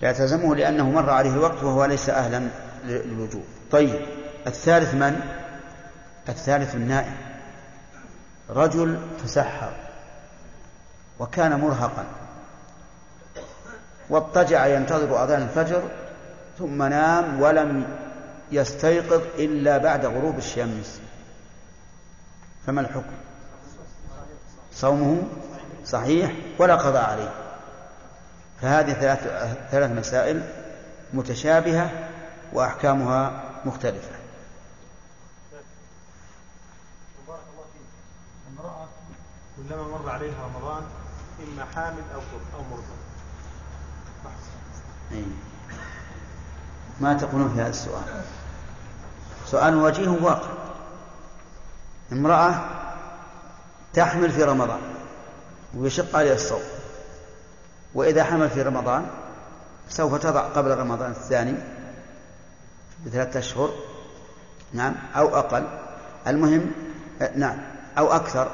لا تلزمه لأنه مر عليه الوقت وهو ليس أهلا للوجوب. طيب الثالث من؟ الثالث النائم. رجل تسحر وكان مرهقا. واضطجع ينتظر أذان الفجر ثم نام ولم يستيقظ إلا بعد غروب الشمس. فما الحكم؟ صومه صحيح ولا قضاء عليه. فهذه ثلاث ثلاث مسائل متشابهة وأحكامها مختلفة. كلما مر عليها رمضان إما حامل أو أو مرضى. ما تقولون في هذا السؤال؟ سؤال وجيه واقع. امرأة تحمل في رمضان ويشق عليها الصوم. وإذا حمل في رمضان سوف تضع قبل رمضان الثاني بثلاثة أشهر نعم أو أقل. المهم نعم أو أكثر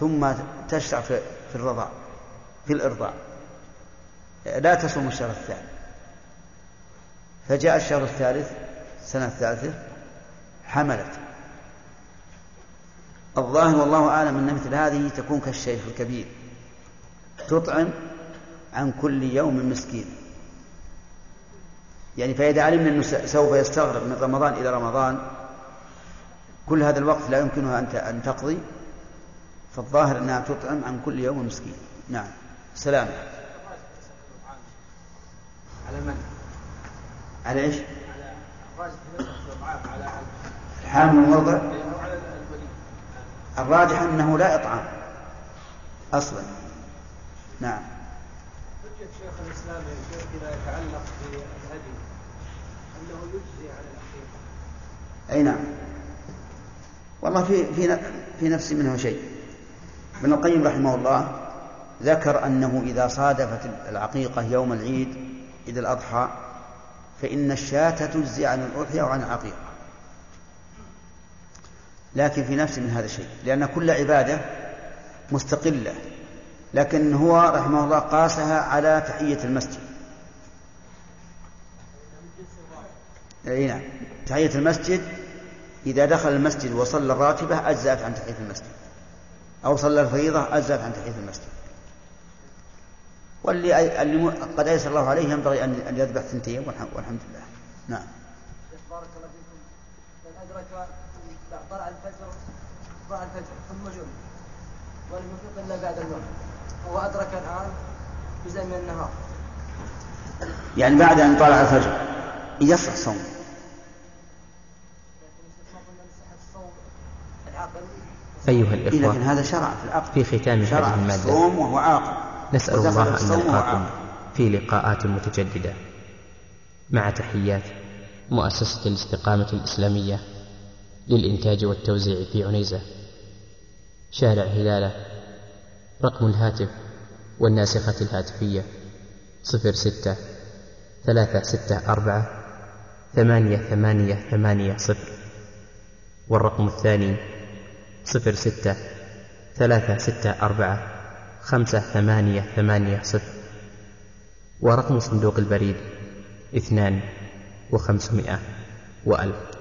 ثم تشرع في, الرضاع في الإرضاع. لا تصوم الشهر الثاني. فجاء الشهر الثالث السنة الثالثة حملت. الظاهر والله أعلم أن مثل هذه تكون كالشيخ الكبير. تطعم عن كل يوم مسكين. يعني فإذا علمنا أنه سوف يستغرق من رمضان إلى رمضان كل هذا الوقت لا يمكنها أن تقضي فالظاهر أنها تطعم عن كل يوم مسكين. نعم. سلام على من؟ على إيش؟ على على الحامل والمرضع الراجح أنه لا إطعام. أصلا. نعم. حجة شيخ الإسلام فيما يتعلق بالهدي أنه يجزي على الحقيقة. أي نعم. والله في في في نفسي منه شيء. ابن القيم رحمه الله ذكر أنه إذا صادفت العقيقة يوم العيد عيد الأضحى فإن الشاة تجزي عن الأضحية وعن العقيقة. لكن في نفسي من هذا الشيء لأن كل عبادة مستقلة لكن هو رحمه الله قاسها على تحية المسجد. أي نعم تحية المسجد إذا دخل المسجد وصلى الراتبة أجزأت عن تحية المسجد أو صلى الفريضة أجزأت عن تحية المسجد. واللي اللي قد أيسر الله عليه ينبغي أن يذبح ثنتين والحمد لله. نعم. بارك الله فيكم. من أدرك طلع الفجر طلع الفجر ثم جن ولم يفيق إلا بعد المغرب هو أدرك الآن جزء من النهار. يعني بعد أن طلع الفجر يصح صوم. أيها إيه لكن الإخوة هذا شرع في العقد في ختام شرع هذه في المادة. الصوم وهو عاقل. نسأل الله أن نلقاكم. في لقاءات متجددة. مع تحيات مؤسسة الاستقامة الإسلامية للإنتاج والتوزيع في عنيزة. شارع هلالة. رقم الهاتف والناسخة الهاتفية صفر ستة ثلاثة ستة أربعة ثمانية ثمانية ثمانية صفر. والرقم الثاني صفر ستة ثلاثة ستة أربعة خمسة ثمانية ثمانية صفر. ورقم صندوق البريد اثنان وخمسمائة وألف.